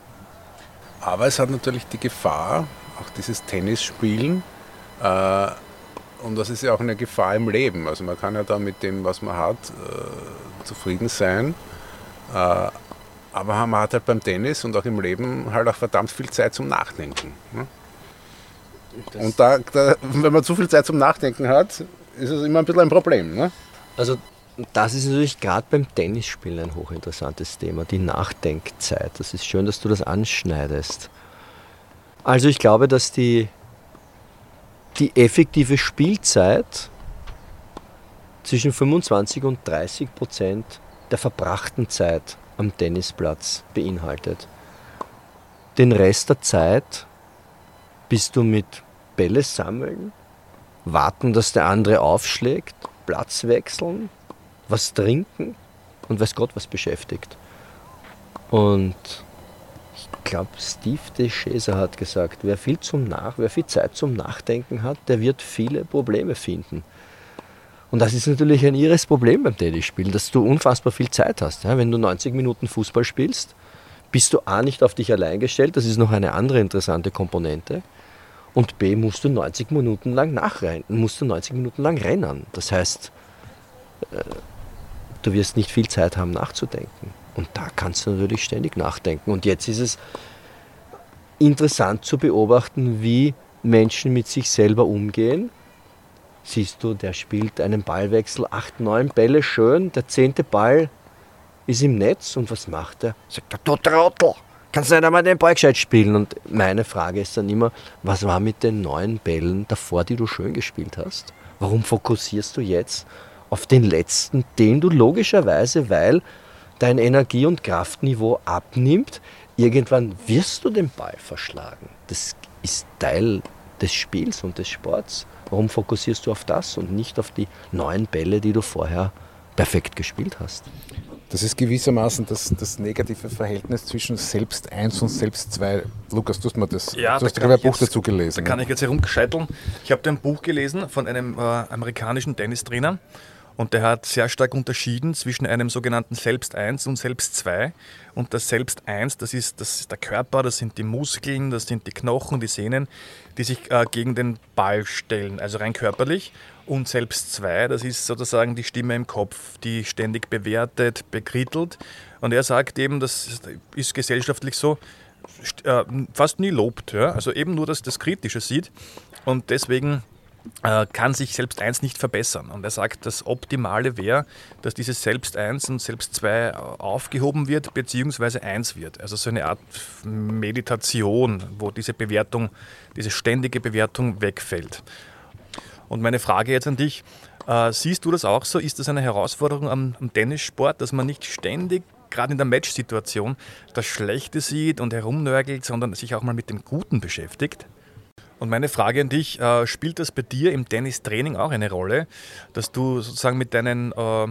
Aber es hat natürlich die Gefahr, auch dieses Tennisspielen, äh, und das ist ja auch eine Gefahr im Leben. Also man kann ja da mit dem, was man hat, äh, zufrieden sein. Äh, aber man hat halt beim Tennis und auch im Leben halt auch verdammt viel Zeit zum Nachdenken. Ne? Und da, da, wenn man zu viel Zeit zum Nachdenken hat, ist es immer ein bisschen ein Problem. Ne? Also das ist natürlich gerade beim Tennisspielen ein hochinteressantes Thema, die Nachdenkzeit. Das ist schön, dass du das anschneidest. Also ich glaube, dass die, die effektive Spielzeit zwischen 25 und 30 Prozent der verbrachten Zeit am Tennisplatz beinhaltet. Den Rest der Zeit bist du mit Bälle sammeln, warten, dass der andere aufschlägt, Platz wechseln, was trinken und weiß Gott was beschäftigt. Und glaube, Steve DeShazer hat gesagt, wer viel, zum Nach wer viel Zeit zum Nachdenken hat, der wird viele Probleme finden. Und das ist natürlich ein irres Problem beim Tennisspielen, dass du unfassbar viel Zeit hast. Ja, wenn du 90 Minuten Fußball spielst, bist du A nicht auf dich allein gestellt, das ist noch eine andere interessante Komponente. Und B musst du 90 Minuten lang nachrennen, musst du 90 Minuten lang rennen. Das heißt, äh, du wirst nicht viel Zeit haben nachzudenken. Und da kannst du natürlich ständig nachdenken. Und jetzt ist es interessant zu beobachten, wie Menschen mit sich selber umgehen. Siehst du, der spielt einen Ballwechsel, acht, neun Bälle schön, der zehnte Ball ist im Netz und was macht er? Sagt er, du Trottel, kannst du nicht einmal den Ball gescheit spielen? Und meine Frage ist dann immer, was war mit den neun Bällen davor, die du schön gespielt hast? Warum fokussierst du jetzt auf den letzten, den du logischerweise, weil dein Energie- und Kraftniveau abnimmt, irgendwann wirst du den Ball verschlagen. Das ist Teil des Spiels und des Sports. Warum fokussierst du auf das und nicht auf die neuen Bälle, die du vorher perfekt gespielt hast? Das ist gewissermaßen das, das negative Verhältnis zwischen Selbst 1 und Selbst 2. Lukas, du hast mir das Ja, du hast da ein Buch jetzt- dazu gelesen. Da kann ich jetzt herumgescheiteln. Ich habe da ein Buch gelesen von einem äh, amerikanischen Tennistrainer und der hat sehr stark unterschieden zwischen einem sogenannten Selbst 1 und Selbst 2. Und das Selbst 1, das ist, das ist der Körper, das sind die Muskeln, das sind die Knochen, die Sehnen, die sich äh, gegen den Ball stellen, also rein körperlich. Und Selbst 2, das ist sozusagen die Stimme im Kopf, die ständig bewertet, bekrittelt. Und er sagt eben, das ist gesellschaftlich so, äh, fast nie lobt. Ja? Also eben nur das, das Kritische sieht. Und deswegen kann sich Selbst 1 nicht verbessern. Und er sagt, das Optimale wäre, dass dieses Selbst 1 und Selbst 2 aufgehoben wird, beziehungsweise 1 wird. Also so eine Art Meditation, wo diese Bewertung, diese ständige Bewertung wegfällt. Und meine Frage jetzt an dich, äh, siehst du das auch so? Ist das eine Herausforderung am, am Tennissport, dass man nicht ständig, gerade in der Matchsituation, das Schlechte sieht und herumnörgelt, sondern sich auch mal mit dem Guten beschäftigt? Und meine Frage an dich, äh, spielt das bei dir im Tennistraining auch eine Rolle, dass du sozusagen mit deinen äh,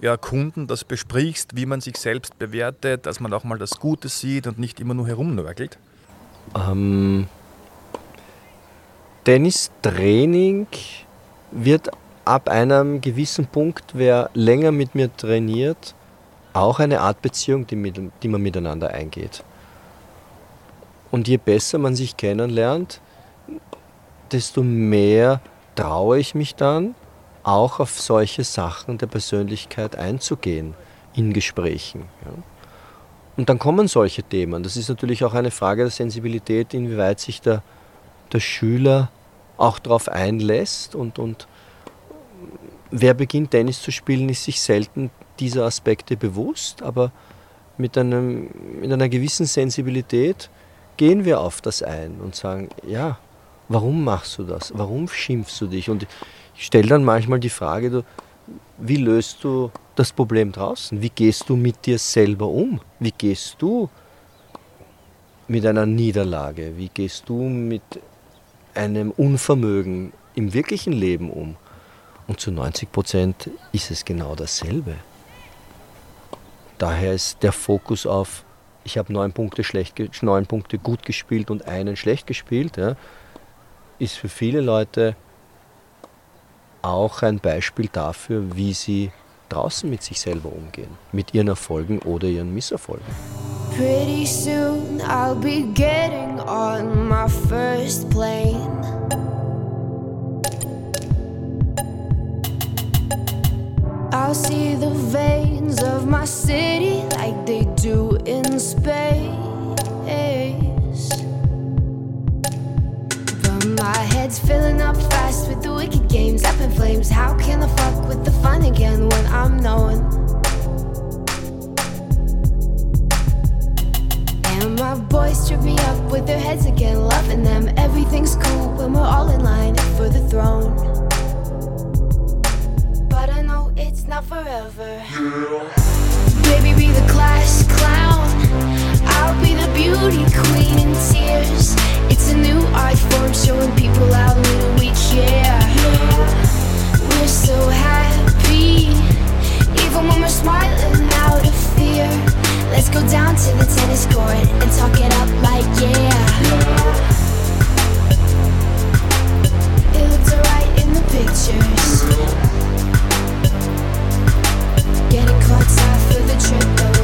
ja, Kunden das besprichst, wie man sich selbst bewertet, dass man auch mal das Gute sieht und nicht immer nur herumnörgelt? Ähm, Tennistraining wird ab einem gewissen Punkt, wer länger mit mir trainiert, auch eine Art Beziehung, die, mit, die man miteinander eingeht. Und je besser man sich kennenlernt, desto mehr traue ich mich dann, auch auf solche Sachen der Persönlichkeit einzugehen in Gesprächen. Ja. Und dann kommen solche Themen. Das ist natürlich auch eine Frage der Sensibilität, inwieweit sich der, der Schüler auch darauf einlässt. Und, und wer beginnt Tennis zu spielen, ist sich selten dieser Aspekte bewusst, aber mit, einem, mit einer gewissen Sensibilität gehen wir auf das ein und sagen, ja, warum machst du das? Warum schimpfst du dich? Und ich stelle dann manchmal die Frage, du, wie löst du das Problem draußen? Wie gehst du mit dir selber um? Wie gehst du mit einer Niederlage? Wie gehst du mit einem Unvermögen im wirklichen Leben um? Und zu 90 Prozent ist es genau dasselbe. Daher ist der Fokus auf, ich habe neun Punkte, schlecht, neun Punkte gut gespielt und einen schlecht gespielt, ja, ist für viele Leute auch ein Beispiel dafür, wie sie draußen mit sich selber umgehen, mit ihren Erfolgen oder ihren Misserfolgen. Pretty soon I'll be getting on my first plane. I'll see the veins of my city like they do in space. Head's filling up fast with the wicked games up in flames. How can I fuck with the fun again when I'm knowing? And my boys trip me up with their heads again, loving them. Everything's cool when we're all in line for the throne. But I know it's not forever. Baby, be the class clown. I'll be the beauty queen in tears. It's a new showing people how little we care. We're so happy, even when we're smiling out of fear. Let's go down to the tennis court and talk it up like yeah. It alright in the pictures. Getting caught for the trip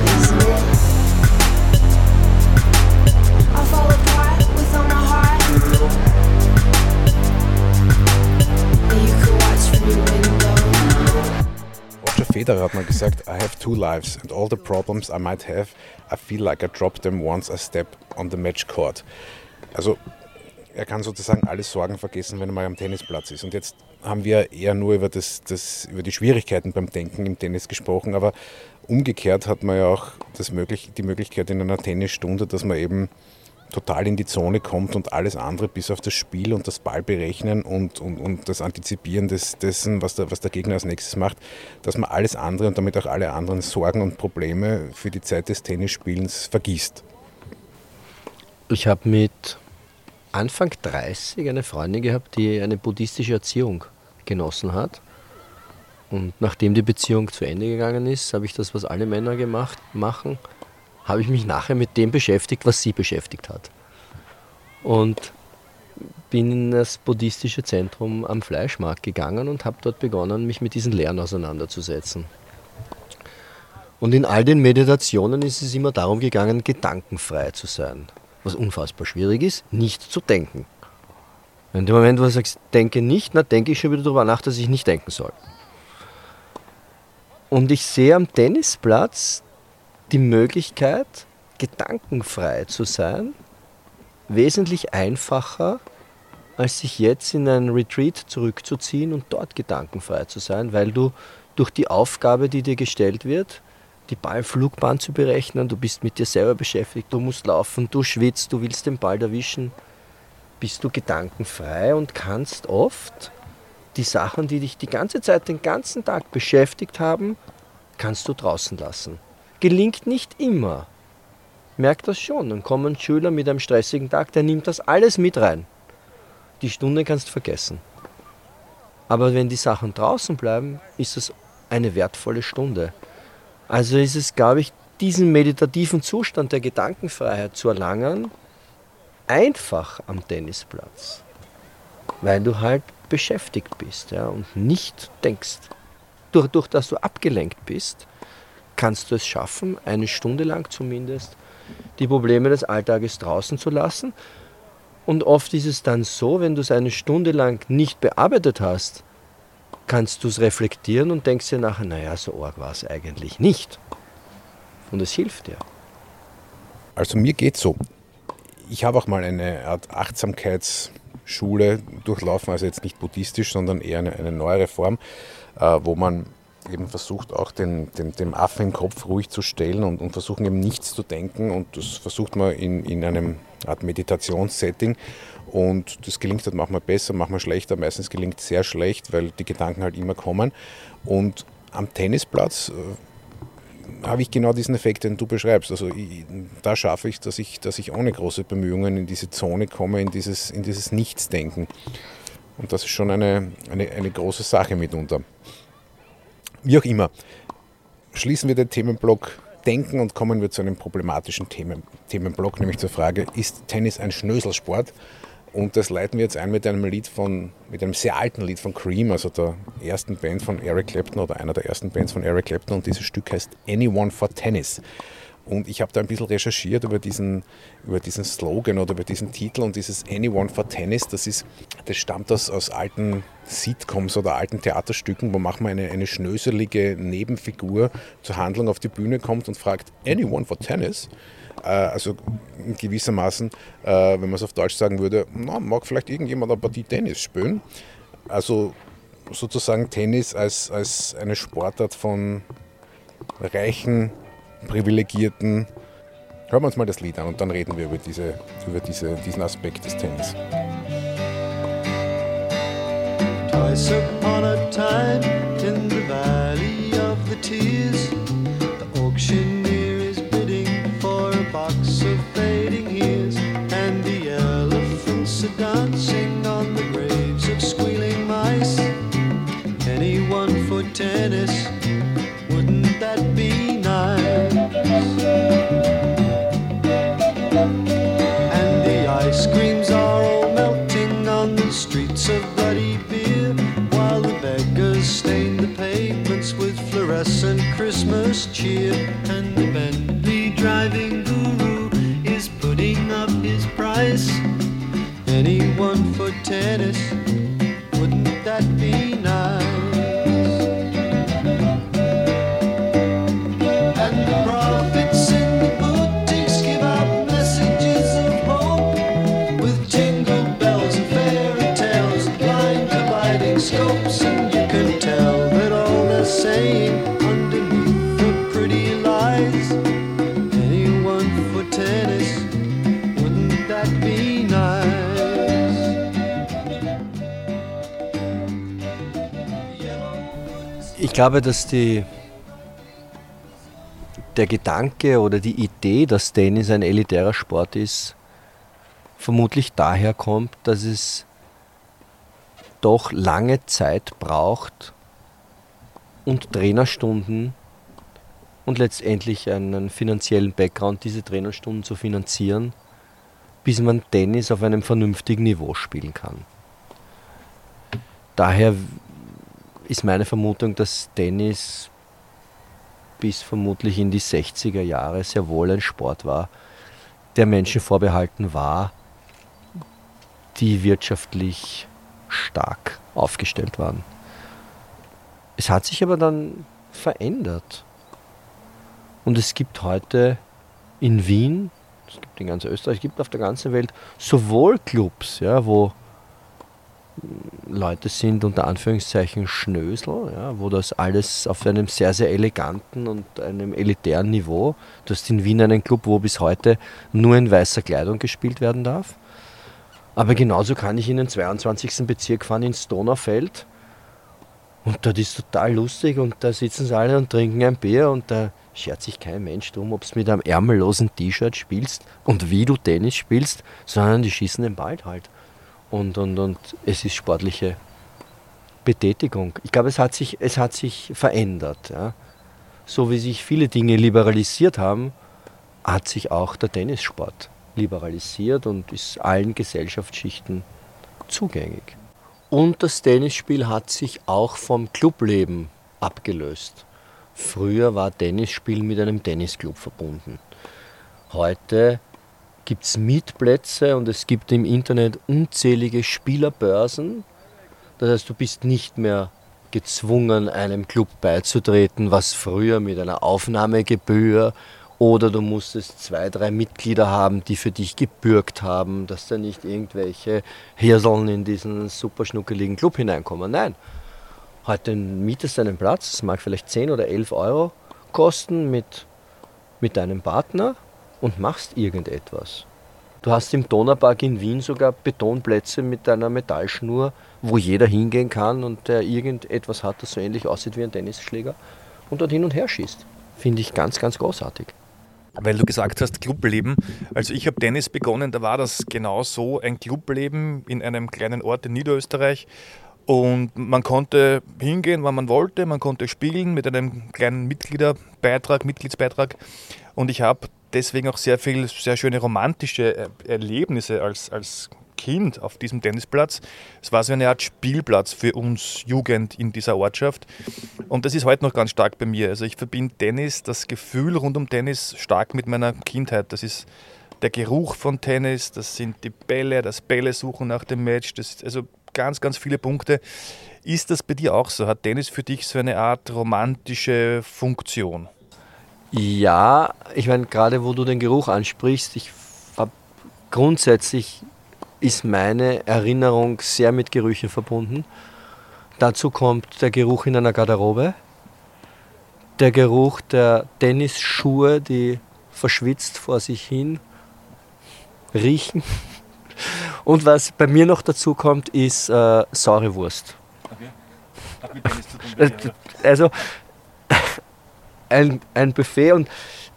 Roger Federer hat mal gesagt, I have two lives and all the problems I might have, I feel like I dropped them once I step on the match court. Also er kann sozusagen alle Sorgen vergessen, wenn er mal am Tennisplatz ist. Und jetzt haben wir eher nur über, das, das, über die Schwierigkeiten beim Denken im Tennis gesprochen, aber umgekehrt hat man ja auch das möglich, die Möglichkeit in einer Tennisstunde, dass man eben total in die Zone kommt und alles andere bis auf das Spiel und das Ball berechnen und, und, und das Antizipieren des, dessen, was der, was der Gegner als nächstes macht, dass man alles andere und damit auch alle anderen Sorgen und Probleme für die Zeit des Tennisspielens vergisst. Ich habe mit Anfang 30 eine Freundin gehabt, die eine buddhistische Erziehung genossen hat. Und nachdem die Beziehung zu Ende gegangen ist, habe ich das, was alle Männer gemacht machen, habe ich mich nachher mit dem beschäftigt, was sie beschäftigt hat. Und bin in das buddhistische Zentrum am Fleischmarkt gegangen und habe dort begonnen, mich mit diesen Lehren auseinanderzusetzen. Und in all den Meditationen ist es immer darum gegangen, gedankenfrei zu sein. Was unfassbar schwierig ist, nicht zu denken. In dem Moment, wo du sagst, denke nicht, dann denke ich schon wieder darüber nach, dass ich nicht denken soll. Und ich sehe am Tennisplatz die Möglichkeit, gedankenfrei zu sein, wesentlich einfacher, als sich jetzt in ein Retreat zurückzuziehen und dort gedankenfrei zu sein, weil du durch die Aufgabe, die dir gestellt wird, die Ballflugbahn zu berechnen, du bist mit dir selber beschäftigt, du musst laufen, du schwitzt, du willst den Ball erwischen, bist du gedankenfrei und kannst oft die Sachen, die dich die ganze Zeit, den ganzen Tag beschäftigt haben, kannst du draußen lassen. Gelingt nicht immer. Merkt das schon. Dann kommen Schüler mit einem stressigen Tag, der nimmt das alles mit rein. Die Stunde kannst du vergessen. Aber wenn die Sachen draußen bleiben, ist es eine wertvolle Stunde. Also ist es, glaube ich, diesen meditativen Zustand der Gedankenfreiheit zu erlangen, einfach am Tennisplatz. Weil du halt beschäftigt bist ja, und nicht denkst. Durch, durch dass du abgelenkt bist, kannst du es schaffen, eine Stunde lang zumindest die Probleme des Alltages draußen zu lassen. Und oft ist es dann so, wenn du es eine Stunde lang nicht bearbeitet hast, kannst du es reflektieren und denkst dir nachher, naja, so arg war es eigentlich nicht. Und es hilft dir. Also mir geht so. Ich habe auch mal eine Art Achtsamkeitsschule durchlaufen, also jetzt nicht buddhistisch, sondern eher eine, eine neuere Form, äh, wo man eben versucht, auch den, den, dem Affen im Kopf ruhig zu stellen und, und versuchen eben nichts zu denken. Und das versucht man in, in einem Art Meditationssetting. Und das gelingt halt manchmal besser, manchmal schlechter. Meistens gelingt es sehr schlecht, weil die Gedanken halt immer kommen. Und am Tennisplatz äh, habe ich genau diesen Effekt, den du beschreibst. Also ich, da schaffe ich, dass ich, dass ich ohne große Bemühungen in diese Zone komme, in dieses, in dieses Nichtsdenken. Und das ist schon eine, eine, eine große Sache mitunter. Wie auch immer, schließen wir den Themenblock Denken und kommen wir zu einem problematischen Themen, Themenblock, nämlich zur Frage, ist Tennis ein Schnöselsport? Und das leiten wir jetzt ein mit einem Lied von, mit einem sehr alten Lied von Cream, also der ersten Band von Eric Clapton oder einer der ersten Bands von Eric Clapton. Und dieses Stück heißt Anyone for Tennis. Und ich habe da ein bisschen recherchiert über diesen, über diesen Slogan oder über diesen Titel und dieses Anyone for Tennis, das, ist, das stammt aus, aus alten Sitcoms oder alten Theaterstücken, wo manchmal eine, eine schnöselige Nebenfigur zur Handlung auf die Bühne kommt und fragt, Anyone for Tennis? Äh, also gewissermaßen, äh, wenn man es auf Deutsch sagen würde, na, mag vielleicht irgendjemand eine Partie Tennis spielen? Also sozusagen Tennis als, als eine Sportart von reichen, privilegierten. Hören wir uns mal das Lied an und dann reden wir über, diese, über diese, diesen Aspekt des Tennis. Twice upon a time in the valley of the tears, the auctioneer is bidding for a box of fading years, and the elephants are dancing on the graves of squealing mice. Anyone for tennis, wouldn't that be? And the ice creams are all melting on the streets of bloody beer, while the beggars stain the pavements with fluorescent Christmas cheer. And the Bentley driving guru is putting up his price. Anyone for tennis, wouldn't that be nice? Glaube, dass die, der Gedanke oder die Idee, dass Tennis ein elitärer Sport ist, vermutlich daher kommt, dass es doch lange Zeit braucht und Trainerstunden und letztendlich einen finanziellen Background, diese Trainerstunden zu finanzieren, bis man Tennis auf einem vernünftigen Niveau spielen kann. Daher ist meine Vermutung, dass Tennis bis vermutlich in die 60er Jahre sehr wohl ein Sport war, der Menschen vorbehalten war, die wirtschaftlich stark aufgestellt waren. Es hat sich aber dann verändert. Und es gibt heute in Wien, es gibt in ganz Österreich, es gibt auf der ganzen Welt sowohl Clubs, ja, wo Leute sind unter Anführungszeichen Schnösel, ja, wo das alles auf einem sehr, sehr eleganten und einem elitären Niveau. Du hast in Wien einen Club, wo bis heute nur in weißer Kleidung gespielt werden darf. Aber genauso kann ich in den 22. Bezirk fahren, ins Donaufeld. Und dort ist total lustig und da sitzen sie alle und trinken ein Bier und da schert sich kein Mensch drum, ob du mit einem ärmellosen T-Shirt spielst und wie du Tennis spielst, sondern die schießen den Ball halt und, und, und es ist sportliche Betätigung. Ich glaube, es hat sich, es hat sich verändert. Ja. So wie sich viele Dinge liberalisiert haben, hat sich auch der Tennissport liberalisiert und ist allen Gesellschaftsschichten zugänglich. Und das Tennisspiel hat sich auch vom Clubleben abgelöst. Früher war Tennisspielen mit einem Tennisclub verbunden. Heute gibt es Mietplätze und es gibt im Internet unzählige Spielerbörsen. Das heißt, du bist nicht mehr gezwungen, einem Club beizutreten, was früher mit einer Aufnahmegebühr oder du musstest zwei, drei Mitglieder haben, die für dich gebürgt haben, dass da nicht irgendwelche Hirseln in diesen super schnuckeligen Club hineinkommen. Nein, heute mietest du einen Platz, das mag vielleicht 10 oder 11 Euro kosten mit, mit deinem Partner und machst irgendetwas. Du hast im Donaupark in Wien sogar Betonplätze mit einer Metallschnur, wo jeder hingehen kann und der irgendetwas hat, das so ähnlich aussieht wie ein Tennisschläger und dort hin und her schießt. finde ich ganz, ganz großartig. Weil du gesagt hast, Clubleben. Also ich habe Tennis begonnen, da war das genau so ein Clubleben in einem kleinen Ort in Niederösterreich. Und man konnte hingehen, wann man wollte, man konnte spielen mit einem kleinen Mitgliederbeitrag, Mitgliedsbeitrag. Und ich habe deswegen auch sehr viele sehr schöne romantische äh, Erlebnisse als, als Kind auf diesem Tennisplatz. Es war so eine Art Spielplatz für uns Jugend in dieser Ortschaft. Und das ist heute noch ganz stark bei mir. Also ich verbinde Tennis, das Gefühl rund um Tennis stark mit meiner Kindheit. Das ist der Geruch von Tennis, das sind die Bälle, das Bälle suchen nach dem Match, das also ganz, ganz viele Punkte. Ist das bei dir auch so? Hat Tennis für dich so eine Art romantische Funktion? Ja, ich meine, gerade wo du den Geruch ansprichst, ich hab, grundsätzlich ist meine Erinnerung sehr mit Gerüchen verbunden. Dazu kommt der Geruch in einer Garderobe, der Geruch der Tennisschuhe, die verschwitzt vor sich hin riechen. Und was bei mir noch dazu kommt, ist äh, saure Wurst. Okay. Hat mit Tennis zu tun. Also ein, ein Buffet und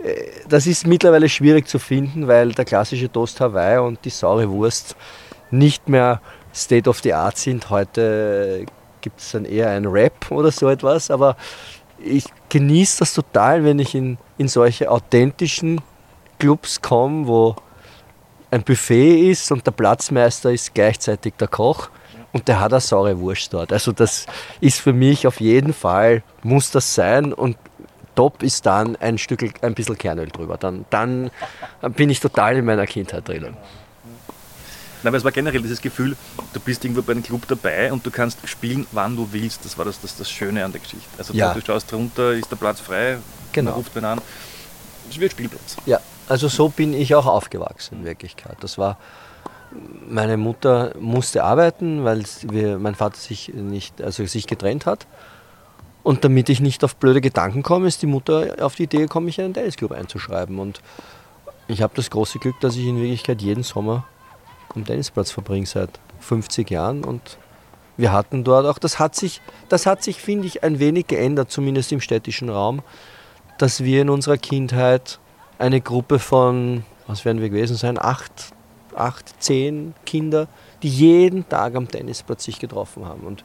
äh, das ist mittlerweile schwierig zu finden, weil der klassische Toast Hawaii und die saure Wurst nicht mehr State of the Art sind. Heute gibt es dann eher ein Rap oder so etwas, aber ich genieße das total, wenn ich in, in solche authentischen Clubs komme, wo ein Buffet ist und der Platzmeister ist gleichzeitig der Koch und der hat eine saure Wurst dort. Also das ist für mich auf jeden Fall, muss das sein und top ist dann ein Stück, ein bisschen Kernöl drüber. Dann, dann bin ich total in meiner Kindheit drinnen. Nein, aber es war generell dieses Gefühl, du bist irgendwo bei einem Club dabei und du kannst spielen, wann du willst. Das war das, das, das Schöne an der Geschichte. Also Ja. du schaust runter, ist der Platz frei, Genau. man ruft wen an. Es wird Spielplatz. Ja, also so bin ich auch aufgewachsen in Wirklichkeit. Das war, meine Mutter musste arbeiten, weil wir, mein Vater sich nicht, also sich getrennt hat. Und damit ich nicht auf blöde Gedanken komme, ist die Mutter auf die Idee gekommen, mich in einen Tennisclub einzuschreiben. Und ich habe das große Glück, dass ich in Wirklichkeit jeden Sommer am Tennisplatz verbringe seit 50 Jahren. Und wir hatten dort auch, das hat sich, das hat sich, finde ich, ein wenig geändert, zumindest im städtischen Raum, dass wir in unserer Kindheit eine Gruppe von, was werden wir gewesen sein, acht, acht, zehn Kinder, die jeden Tag am Tennisplatz sich getroffen haben. Und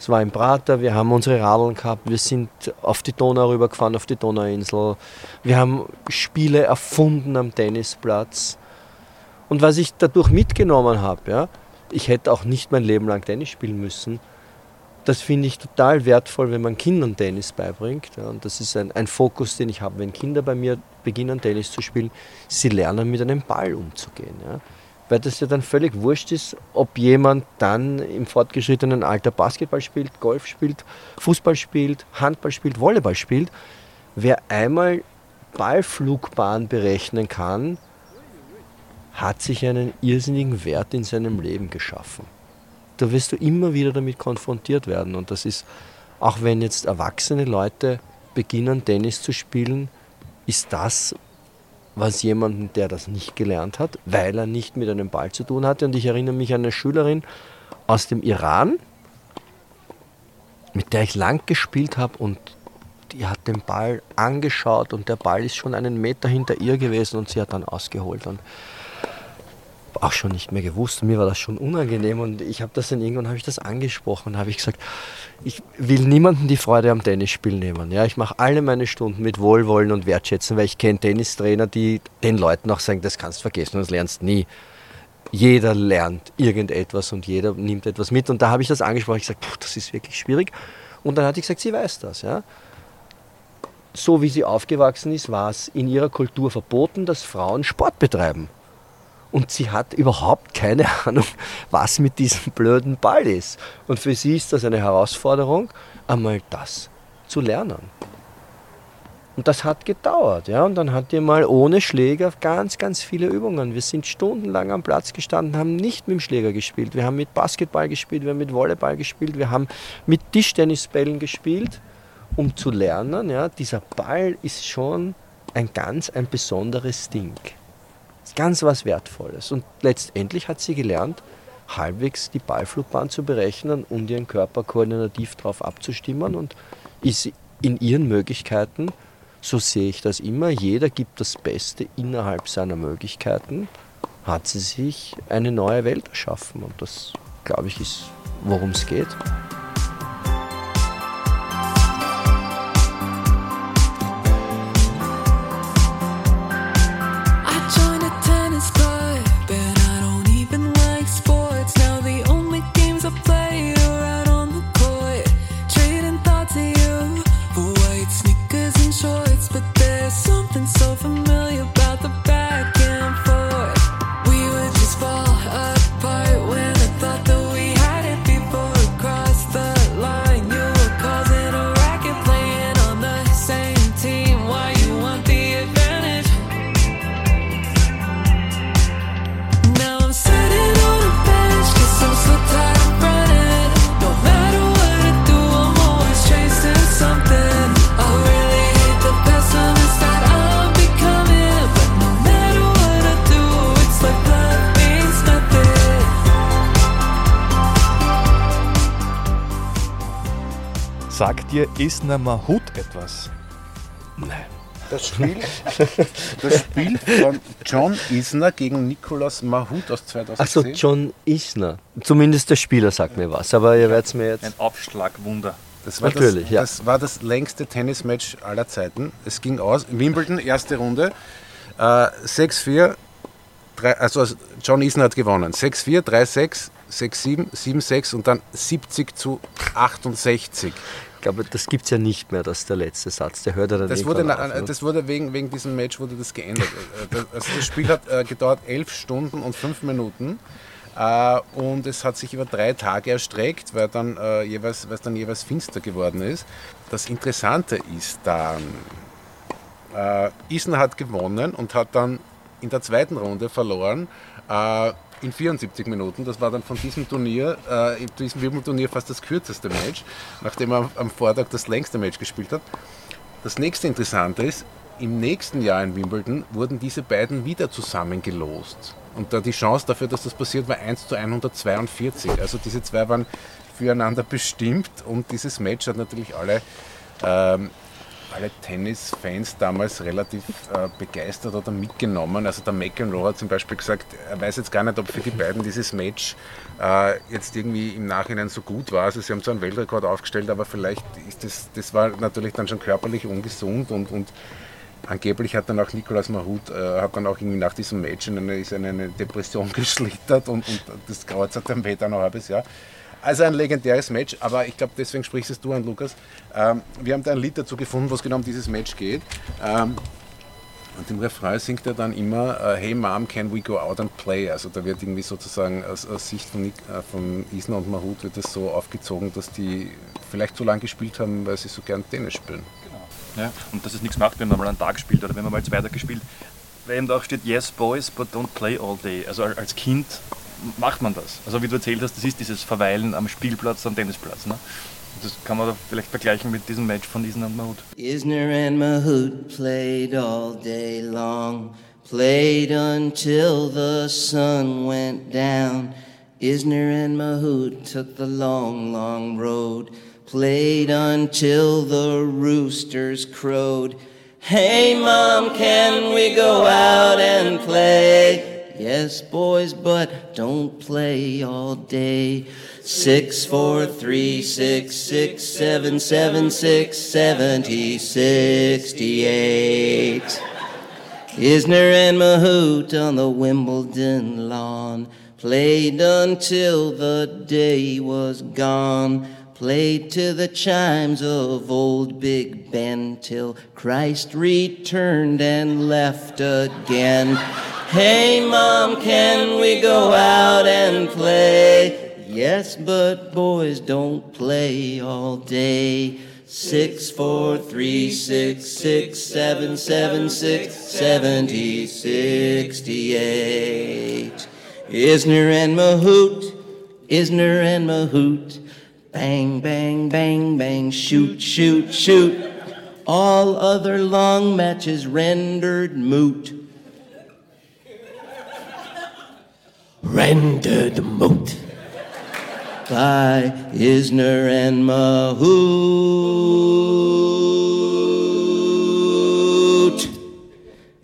es war im Prater, wir haben unsere Radeln gehabt, wir sind auf die Donau rübergefahren, auf die Donauinsel. Wir haben Spiele erfunden am Tennisplatz. Und was ich dadurch mitgenommen habe, ja, ich hätte auch nicht mein Leben lang Tennis spielen müssen. Das finde ich total wertvoll, wenn man Kindern Tennis beibringt. Ja, und das ist ein, ein Fokus, den ich habe, wenn Kinder bei mir beginnen, Tennis zu spielen. Sie lernen, mit einem Ball umzugehen. Ja. Weil das ja dann völlig wurscht ist, ob jemand dann im fortgeschrittenen Alter Basketball spielt, Golf spielt, Fußball spielt, Handball spielt, Volleyball spielt. Wer einmal Ballflugbahn berechnen kann, hat sich einen irrsinnigen Wert in seinem Leben geschaffen. Da wirst du immer wieder damit konfrontiert werden. Und das ist, auch wenn jetzt erwachsene Leute beginnen, Tennis zu spielen, ist das, was jemanden, der das nicht gelernt hat, weil er nicht mit einem Ball zu tun hatte. Und ich erinnere mich an eine Schülerin aus dem Iran, mit der ich lang gespielt habe und die hat den Ball angeschaut und der Ball ist schon einen Meter hinter ihr gewesen und sie hat dann ausgeholt. Und auch schon nicht mehr gewusst. Und mir war das schon unangenehm und ich habe das dann irgendwann habe ich das angesprochen und habe ich gesagt, ich will niemanden die Freude am Tennisspiel nehmen. Ja, ich mache alle meine Stunden mit Wohlwollen und Wertschätzen, weil ich kenne Tennistrainer, die den Leuten auch sagen, das kannst du vergessen, das lernst nie. Jeder lernt irgendetwas und jeder nimmt etwas mit. Und da habe ich das angesprochen. Ich gesagt, das ist wirklich schwierig. Und dann hat sie gesagt, sie weiß das. Ja. So wie sie aufgewachsen ist, war es in ihrer Kultur verboten, dass Frauen Sport betreiben. Und sie hat überhaupt keine Ahnung, was mit diesem blöden Ball ist. Und für sie ist das eine Herausforderung, einmal das zu lernen. Und das hat gedauert. Ja? Und dann hat die mal ohne Schläger ganz, ganz viele Übungen. Wir sind stundenlang am Platz gestanden, haben nicht mit dem Schläger gespielt. Wir haben mit Basketball gespielt, wir haben mit Volleyball gespielt, wir haben mit Tischtennisbällen gespielt, um zu lernen, ja, dieser Ball ist schon ein ganz ein besonderes Ding. Ganz was Wertvolles. Und letztendlich hat sie gelernt, halbwegs die Ballflugbahn zu berechnen und ihren Körper koordinativ darauf abzustimmen und ist in ihren Möglichkeiten so sehe ich das immer. Jeder gibt das Beste innerhalb seiner Möglichkeiten. Hat sie sich eine neue Welt erschaffen und das, glaube ich, ist, worum es geht. Sagt dir Isna Mahut etwas? Das Spiel, das Spiel von John Isner gegen Nicolas Mahut aus 2010. Achso, John Isner. Zumindest der Spieler sagt mir was, aber ihr werdet mir jetzt. Ein Aufschlagwunder. Das war Natürlich, das, ja. Das war das längste Tennismatch aller Zeiten. Es ging aus. Wimbledon, erste Runde. Äh, 6-4. drei- Also John Isner hat gewonnen. 6-4, 3-6, 6-7, 7-6 und dann 70 zu 68. Ich glaube, das gibt es ja nicht mehr, das ist der letzte Satz. Der hört ja dann Das wurde, irgendwann na, auf, ne? das wurde wegen, wegen diesem Match wurde das geändert. Das- Also das Spiel hat äh, gedauert 11 Stunden und 5 Minuten. Äh, und es hat sich über drei Tage erstreckt, weil, dann, äh, jeweils, weil es dann jeweils finster geworden ist. Das Interessante ist dann, äh, Isner hat gewonnen und hat dann in der zweiten Runde verloren äh, in 74 Minuten. Das war dann von diesem Turnier, äh, diesem Wimbledon-Turnier fast das kürzeste Match, nachdem er am Vortag das längste Match gespielt hat. Das nächste Interessante ist, im nächsten Jahr in Wimbledon wurden diese beiden wieder zusammengelost. Und da die Chance dafür, dass das passiert, war 1 zu 142. Also diese zwei waren füreinander bestimmt und dieses Match hat natürlich alle, ähm, alle Tennisfans damals relativ äh, begeistert oder mitgenommen. Also der McEnroe hat zum Beispiel gesagt, er weiß jetzt gar nicht, ob für die beiden dieses Match äh, jetzt irgendwie im Nachhinein so gut war. Also sie haben zwar einen Weltrekord aufgestellt, aber vielleicht ist das, das war natürlich dann schon körperlich ungesund und, und angeblich hat dann auch Nicolas Mahut äh, hat dann auch irgendwie nach diesem Match in eine, ist in eine Depression geschlittert und, und das Kreuz hat dann weiter noch ein halbes Jahr. Also ein legendäres Match, aber ich glaube, deswegen sprichst es du an, Lukas. Ähm, wir haben da ein Lied dazu gefunden, wo es genau um dieses Match geht. Ähm, und im Refrain singt er dann immer äh, Hey Mom, can we go out and play? Also da wird irgendwie sozusagen aus, aus Sicht von, äh, von Isner und Mahut wird das so aufgezogen, dass die vielleicht so lange gespielt haben, weil sie so gern Tennis spielen. Ja, und dass es nichts macht, wenn man mal einen Tag spielt oder wenn man mal jetzt weitergespielt. Weil eben da auch steht, yes boys, but don't play all day. Also al- als Kind macht man das. Also wie du erzählt hast, das ist dieses Verweilen am Spielplatz, am Tennisplatz. Ne? Das kann man da vielleicht vergleichen mit diesem Match von Isner und Mahut. Isner and Mahout played all day long, played until the sun went down. Isner and Mahout took the long, long road, played until the roosters crowed. Hey, Mom, can we go out and play? Yes, boys, but don't play all day. Six, four, three, six, six, seven, seven, six, seventy, sixty-eight. Isner and Mahout on the Wimbledon lawn played until the day was gone. Played to the chimes of old Big Ben till Christ returned and left again. Hey, Mom, can we go out and play? Yes, but boys don't play all day. Six, four, three, six, six, seven, seven, six, seventy, sixty-eight. Isner and Mahout, Isner and Mahout. Bang, bang, bang, bang, shoot, shoot, shoot. All other long matches rendered moot. Rendered moot by Isner and Mahoot.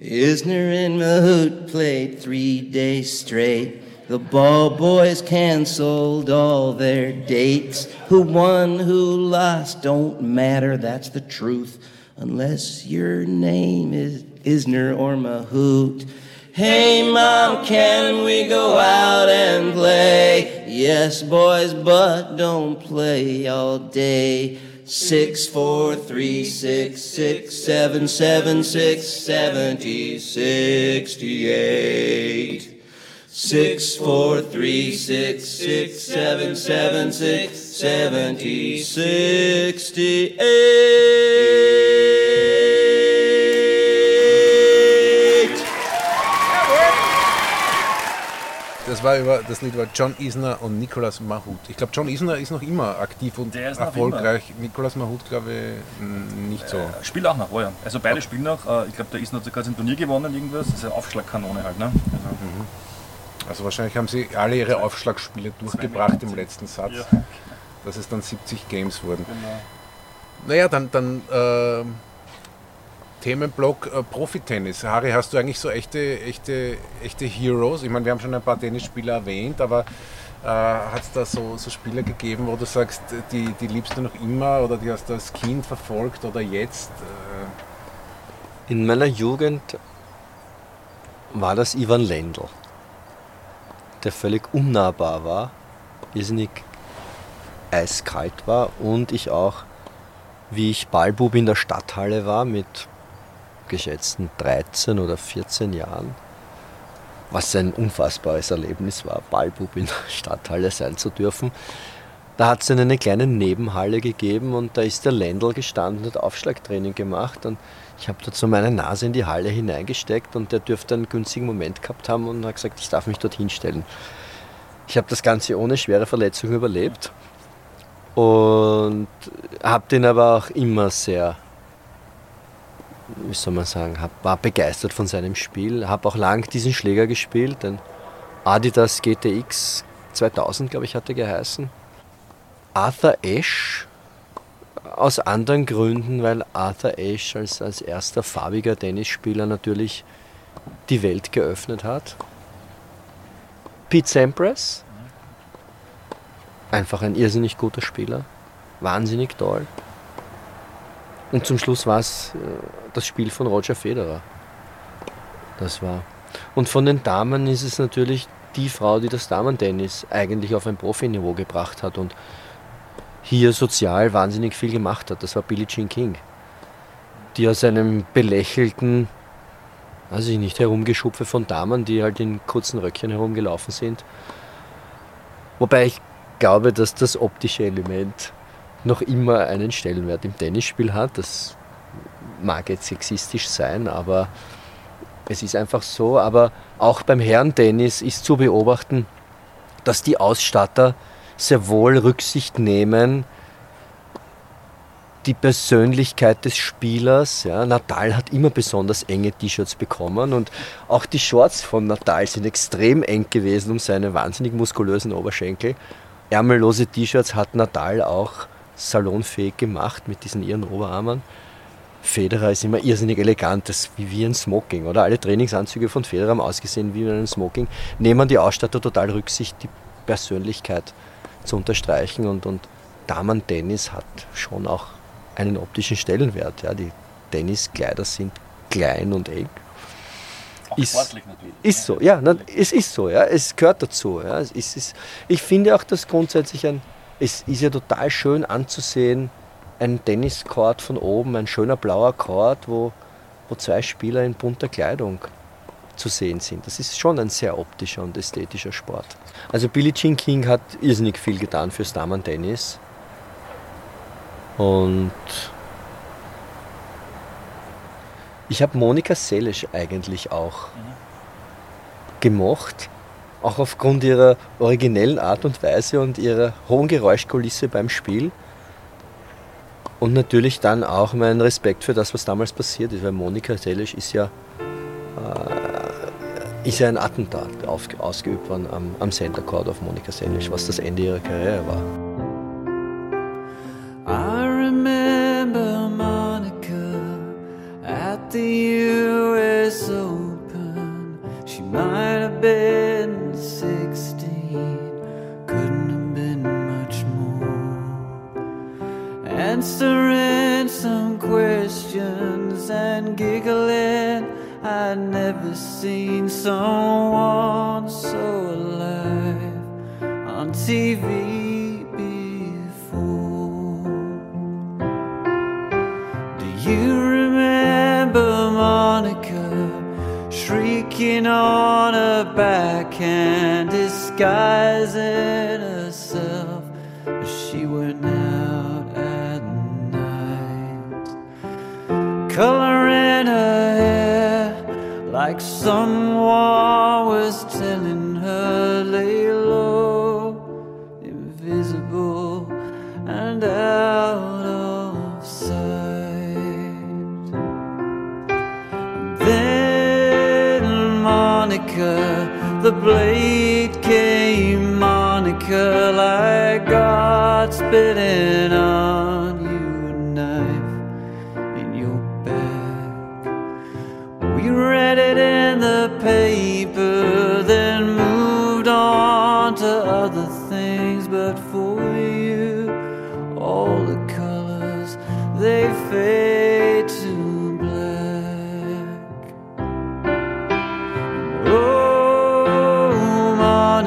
Isner and Mahout played three days straight. The ball boys canceled all their dates. Who won, who lost, don't matter, that's the truth. Unless your name is Isner or Mahout. Hey mom, can we go out and play? Yes, boys, but don't play all day. Six, four, three, six, six, seven, seven, six, seventy, sixty-eight. Six, four, three, six, six, seven, seven, six, seventy, sixty-eight. Das, war über, das Lied war John Isner und Nicolas Mahut. Ich glaube, John Isner ist noch immer aktiv und erfolgreich. Nicolas Mahut, glaube ich, nicht so. Spielt auch noch, oh ja. Also beide spielen noch. Äh, Ich glaube, der ist noch sogar ein Turnier gewonnen, irgendwas. Das ist eine Aufschlagkanone halt, ne? Also, Also wahrscheinlich haben sie alle ihre Aufschlagspiele durchgebracht im letzten Satz, Ja. dass es dann 70 Games wurden. genau. Naja, dann, dann ähm, Themenblock äh, Profitennis. Harry, hast du eigentlich so echte, echte, echte Heroes? Ich meine, wir haben schon ein paar Tennisspieler erwähnt, aber äh, hat es da so, so Spieler gegeben, wo du sagst, die, die liebst du noch immer oder die hast du als Kind verfolgt oder jetzt? Äh, In meiner Jugend war das Ivan Lendl, der völlig unnahbar war, irrsinnig eiskalt war und ich auch, wie ich Ballbub in der Stadthalle war mit geschätzten 13 oder 14 Jahren, was ein unfassbares Erlebnis war, Ballbub in der Stadthalle sein zu dürfen. Da hat es dann eine kleine Nebenhalle gegeben und da ist der Lendl gestanden und hat Aufschlagtraining gemacht und ich habe dazu meine Nase in die Halle hineingesteckt und der dürfte einen günstigen Moment gehabt haben und hat gesagt, ich darf mich dorthin stellen. Ich habe das Ganze ohne schwere Verletzung überlebt und habe den aber auch immer sehr, wie soll man sagen, hab, war begeistert von seinem Spiel. Habe auch lang diesen Schläger gespielt, den Adidas GTX 2000, glaube ich, hat er geheißen. Arthur Ashe aus anderen Gründen, weil Arthur Ashe als, als erster farbiger Tennisspieler natürlich die Welt geöffnet hat. Pete Sampras, einfach ein irrsinnig guter Spieler, wahnsinnig toll. Und zum Schluss war es äh, das Spiel von Roger Federer. Das war. Und von den Damen ist es natürlich die Frau, die das Damentennis eigentlich auf ein Profiniveau gebracht hat und hier sozial wahnsinnig viel gemacht hat. Das war Billie Jean King, die aus einem belächelten, weiß ich nicht, Herumgeschupfe von Damen, die halt in kurzen Röckchen herumgelaufen sind. Wobei ich glaube, dass das optische Element noch immer einen Stellenwert im Tennisspiel hat. Das mag jetzt sexistisch sein, aber es ist einfach so. Aber auch beim Herrentennis ist zu beobachten, dass die Ausstatter sehr wohl Rücksicht nehmen, die Persönlichkeit des Spielers. Ja. Nadal hat immer besonders enge T-Shirts bekommen und auch die Shorts von Nadal sind extrem eng gewesen um seine wahnsinnig muskulösen Oberschenkel. Ärmellose T-Shirts hat Nadal auch salonfähig gemacht mit diesen ihren Oberarmen. Federer ist immer irrsinnig elegant, das ist wie, wie ein Smoking, oder? Alle Trainingsanzüge von Federer haben ausgesehen wie ein Smoking. Nehmen die Ausstatter total Rücksicht, die Persönlichkeit zu unterstreichen und, und Damen-Tennis hat schon auch einen optischen Stellenwert. Ja. Die Tenniskleider sind klein und eng. Auch Ist- sportlich natürlich. Ist so, ja, na, es ist so, ja, es gehört dazu. Ja. Es ist, es, ich finde auch, dass grundsätzlich ein, es ist ja total schön anzusehen, ein Tenniscourt von oben, ein schöner blauer Court, wo, wo zwei Spieler in bunter Kleidung zu sehen sind. Das ist schon ein sehr optischer und ästhetischer Sport. Also Billie Jean King hat irrsinnig viel getan fürs Damen-Tennis. Und ich habe Monika Seles eigentlich auch gemocht, auch aufgrund ihrer originellen Art und Weise und ihrer hohen Geräuschkulisse beim Spiel. Und natürlich dann auch mein Respekt für das, was damals passiert ist, weil Monika Seles ist ja, äh, ist ja ein Attentat auf, ausgeübt worden am, am Center Court auf Monika Seles, was das Ende ihrer Karriere war.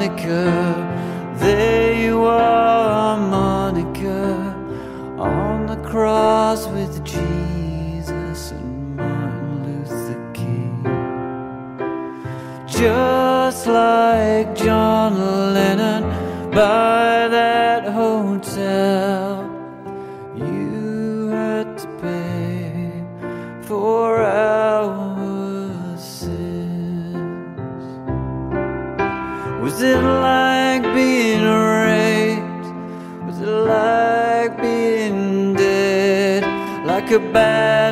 Monica, there you are, Monica, on the cross with Jesus and Martin Luther King. Just like John Lennon by bad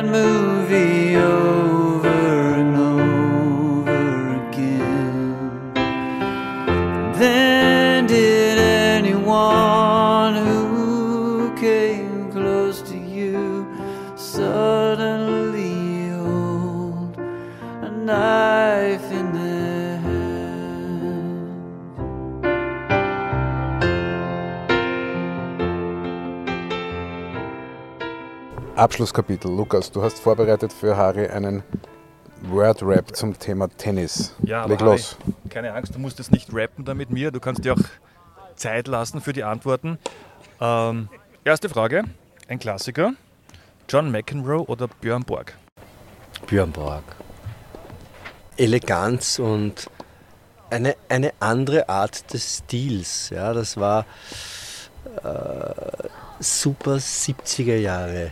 Abschlusskapitel. Lukas, du hast vorbereitet für Harry einen Word-Rap zum Thema Tennis. Ja, aber Leg Harry, los. keine Angst, du musst jetzt nicht rappen da mit mir. Du kannst dir auch Zeit lassen für die Antworten. Ähm, erste Frage, ein Klassiker. John McEnroe oder Björn Borg? Björn Borg. Eleganz und eine, eine andere Art des Stils. Ja, das war äh, super 70er Jahre.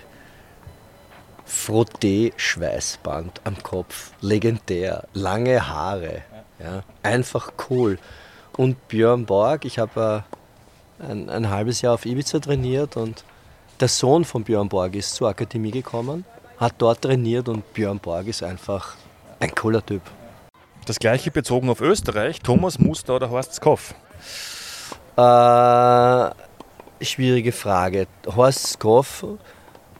Frotté-Schweißband am Kopf, legendär, lange Haare, ja, einfach cool. Und Björn Borg, ich habe äh, ein, ein halbes Jahr auf Ibiza trainiert und der Sohn von Björn Borg ist zur Akademie gekommen, hat dort trainiert und Björn Borg ist einfach ein cooler Typ. Das gleiche bezogen auf Österreich, Thomas Muster oder Horst Skoff? Äh, schwierige Frage. Horst Skoff,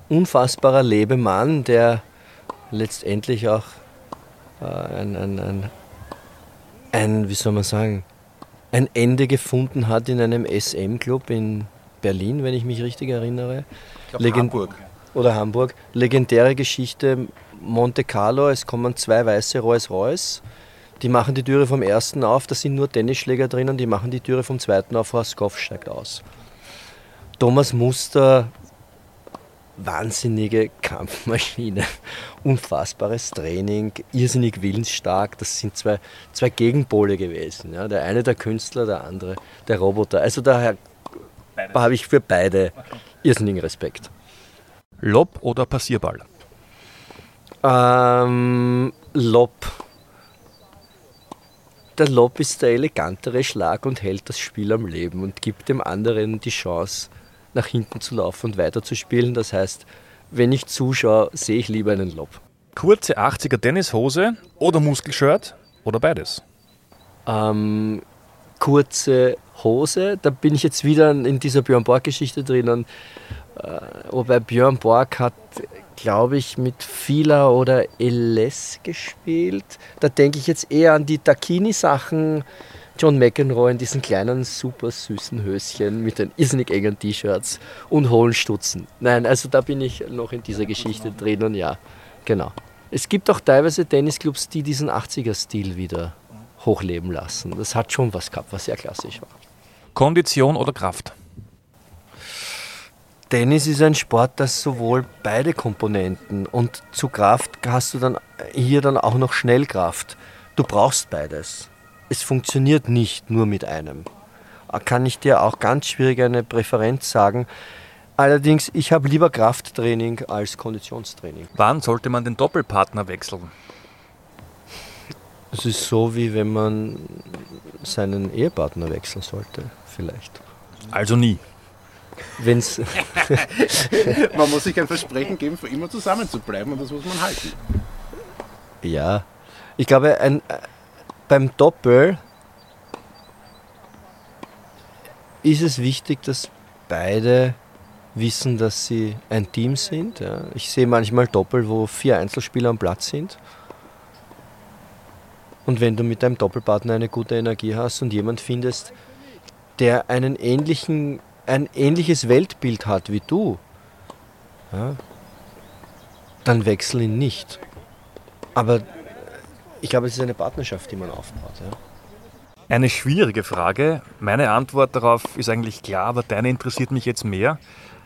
unfassbarer Lebemann, der letztendlich auch äh, ein, ein, ein, ein, wie soll man sagen, ein Ende gefunden hat in einem SM-Club in Berlin, wenn ich mich richtig erinnere. Ich Legend- Hamburg. Oder Hamburg. Legendäre Geschichte, Monte Carlo, es kommen zwei weiße Rolls-Royce. Die machen die Türe vom ersten auf, da sind nur Tennisschläger drin und die machen die Türe vom zweiten auf, Horst Skoff steigt aus. Thomas Muster, wahnsinnige Kampfmaschine, unfassbares Training, irrsinnig willensstark. Das sind zwei, zwei Gegenpole gewesen. Ja. Der eine der Künstler, der andere der Roboter. Also daher habe ich für beide irrsinnigen Respekt. Lob oder Passierball? Ähm, Lob. Der Lob ist der elegantere Schlag und hält das Spiel am Leben und gibt dem anderen die Chance, nach hinten zu laufen und weiterzuspielen. Das heißt, wenn ich zuschaue, sehe ich lieber einen Lob. Kurze 80er Tennishose oder Muskelshirt oder beides? Ähm, kurze Hose, da bin ich jetzt wieder in dieser Björn Borg-Geschichte drinnen. Äh, wobei Björn Borg hat, glaube ich, mit Fila oder LS gespielt. Da denke ich jetzt eher an die Dakini-Sachen John McEnroe in diesen kleinen, super süßen Höschen mit den irrsinnig engen T-Shirts und hohlen Stutzen. Nein, also da bin ich noch in dieser Geschichte drin und ja, genau. Es gibt auch teilweise Tennisclubs, die diesen 80er-Stil wieder hochleben lassen. Das hat schon was gehabt, was sehr klassisch war. Kondition oder Kraft? Tennis ist ein Sport, das sowohl beide Komponenten und zu Kraft hast du dann hier dann auch noch Schnellkraft. Du brauchst beides. Es funktioniert nicht nur mit einem. Kann ich dir auch ganz schwierig eine Präferenz sagen. Allerdings, ich habe lieber Krafttraining als Konditionstraining. Wann sollte man den Doppelpartner wechseln? Es ist so, wie wenn man seinen Ehepartner wechseln sollte, vielleicht. Also nie. Wenn's Man muss sich ein Versprechen geben, für immer zusammen zu bleiben und das muss man halten. Ja, ich glaube, ein, beim Doppel ist es wichtig, dass beide wissen, dass sie ein Team sind. Ja. Ich sehe manchmal Doppel, wo vier Einzelspieler am Platz sind. Und wenn du mit deinem Doppelpartner eine gute Energie hast und jemand findest, der einen ähnlichen, ein ähnliches Weltbild hat wie du, ja, dann wechsel ihn nicht. Aber ich glaube, es ist eine Partnerschaft, die man aufbaut. Ja. Eine schwierige Frage. Meine Antwort darauf ist eigentlich klar, aber deine interessiert mich jetzt mehr.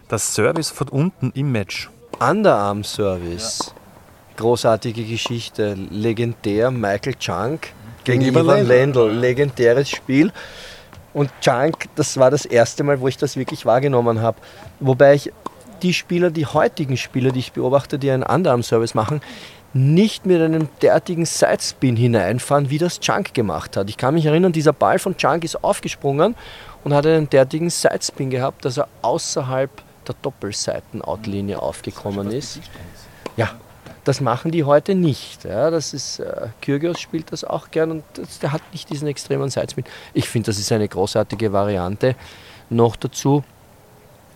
Das Service von unten im Match. Underarm-Service. Großartige Geschichte. Legendär. Michael Chunk gegen Ivan Ivan Lendl. Legendäres Spiel. Und Chunk, das war das erste Mal, wo ich das wirklich wahrgenommen habe. Wobei ich die Spieler, die heutigen Spieler, die ich beobachte, die einen Underarm-Service machen, nicht mit einem derartigen Sidespin hineinfahren, wie das Chunk gemacht hat. Ich kann mich erinnern, dieser Ball von Chunk ist aufgesprungen und hat einen derartigen Sidespin gehabt, dass er außerhalb der Doppelseiten-Outlinie aufgekommen ist. Ja, das machen die heute nicht. Ja, das ist, äh, Kyrgios spielt das auch gern und das, der hat nicht diesen extremen Sidespin. Ich finde, das ist eine großartige Variante. Noch dazu,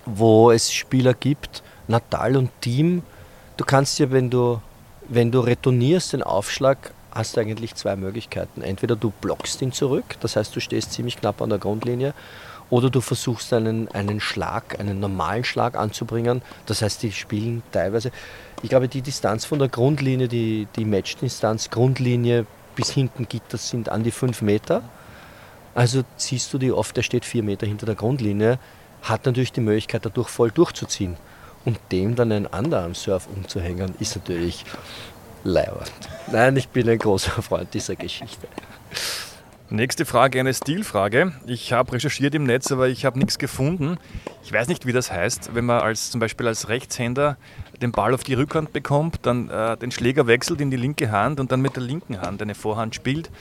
wo es Spieler gibt, Natal und Team. Du kannst ja, wenn du, wenn du retournierst den Aufschlag, hast du eigentlich zwei Möglichkeiten. Entweder du blockst ihn zurück, das heißt, du stehst ziemlich knapp an der Grundlinie, oder du versuchst einen, einen Schlag, einen normalen Schlag anzubringen. Das heißt, die spielen teilweise, ich glaube, die Distanz von der Grundlinie, die, die Matchdistanz, Grundlinie bis hinten Gitter sind an die fünf Meter. Also siehst du die oft, der steht vier Meter hinter der Grundlinie, hat natürlich die Möglichkeit, dadurch voll durchzuziehen. Und dem dann einen Underarm-Surf umzuhängen, ist natürlich leiwand. Nein, ich bin ein großer Freund dieser Geschichte. Nächste Frage, eine Stilfrage. Ich habe recherchiert im Netz, aber ich habe nichts gefunden. Ich weiß nicht, wie das heißt, wenn man als zum Beispiel als Rechtshänder den Ball auf die Rückhand bekommt, dann äh, den Schläger wechselt in die linke Hand und dann mit der linken Hand eine Vorhand spielt.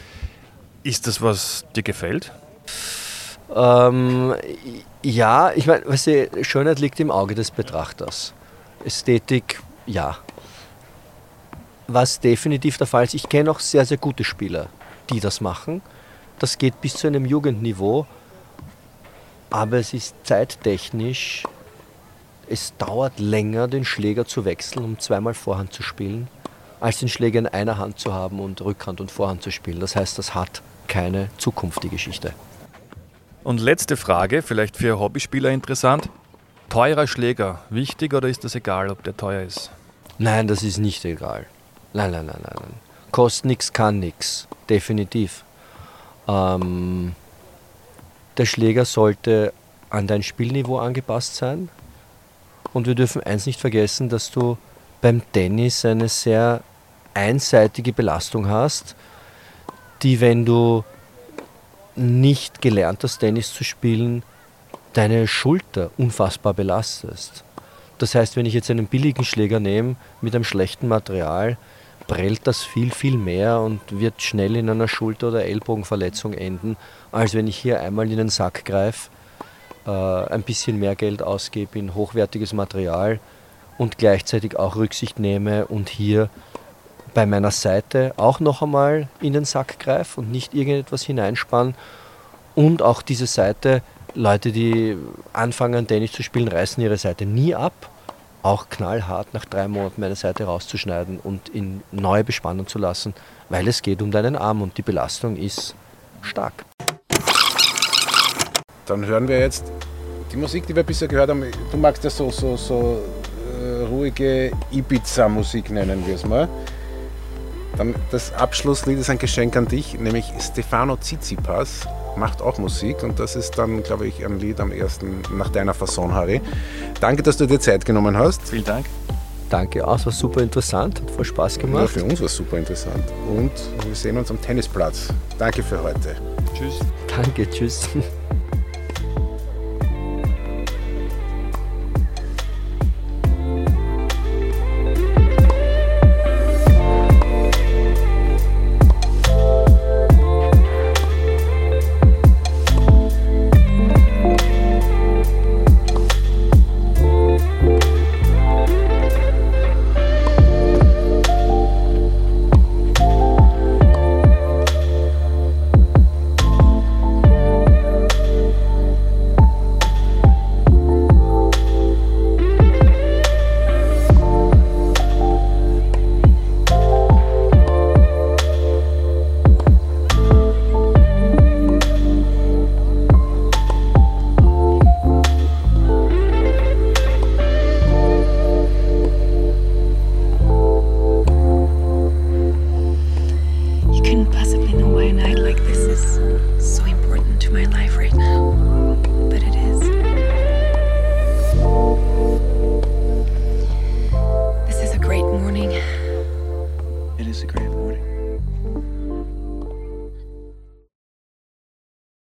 Ist das, was dir gefällt? Ähm, ja, ich meine, weißt du, Schönheit liegt im Auge des Betrachters. Ästhetik, ja. Was definitiv der Fall ist, ich kenne auch sehr, sehr gute Spieler, die das machen. Das geht bis zu einem Jugendniveau, aber es ist zeittechnisch, es dauert länger, den Schläger zu wechseln, um zweimal Vorhand zu spielen, als den Schläger in einer Hand zu haben und Rückhand und Vorhand zu spielen. Das heißt, das hat keine Zukunft, die Geschichte. Und letzte Frage, vielleicht für Hobbyspieler interessant. Teurer Schläger, wichtig oder ist das egal, ob der teuer ist? Nein, das ist nicht egal. Nein, nein, nein, nein. nein. Kostet nichts, kann nichts. Definitiv. Ähm, der Schläger sollte an dein Spielniveau angepasst sein. Und wir dürfen eins nicht vergessen, dass du beim Tennis eine sehr einseitige Belastung hast, die, wenn du nicht gelernt hast, Tennis zu spielen, deine Schulter unfassbar belastest. Das heißt, wenn ich jetzt einen billigen Schläger nehme mit einem schlechten Material, prellt das viel, viel mehr und wird schnell in einer Schulter- oder Ellbogenverletzung enden, als wenn ich hier einmal in den Sack greife, äh, ein bisschen mehr Geld ausgebe in hochwertiges Material und gleichzeitig auch Rücksicht nehme und hier bei meiner Seite auch noch einmal in den Sack greife und nicht irgendetwas hineinspann. Und auch diese Seite, Leute, die anfangen Tennis zu spielen, reißen ihre Seite nie ab. Auch knallhart nach drei Monaten meine Seite rauszuschneiden und in neu bespannen zu lassen, weil es geht um deinen Arm und die Belastung ist stark. Dann hören wir jetzt die Musik, die wir bisher gehört haben. Du magst ja so, so, so äh, ruhige Ibiza-Musik, nennen wir es mal. Dann das Abschlusslied ist ein Geschenk an dich, nämlich Stefano Tsitsipas macht auch Musik und das ist dann, glaube ich, ein Lied am ersten nach deiner Fasson, Harry. Danke, dass du dir Zeit genommen hast. Vielen Dank. Danke auch, es war super interessant, hat voll Spaß Ja, gemacht. für uns war es super interessant. Und wir sehen uns am Tennisplatz. Danke für heute. Tschüss. Danke, tschüss.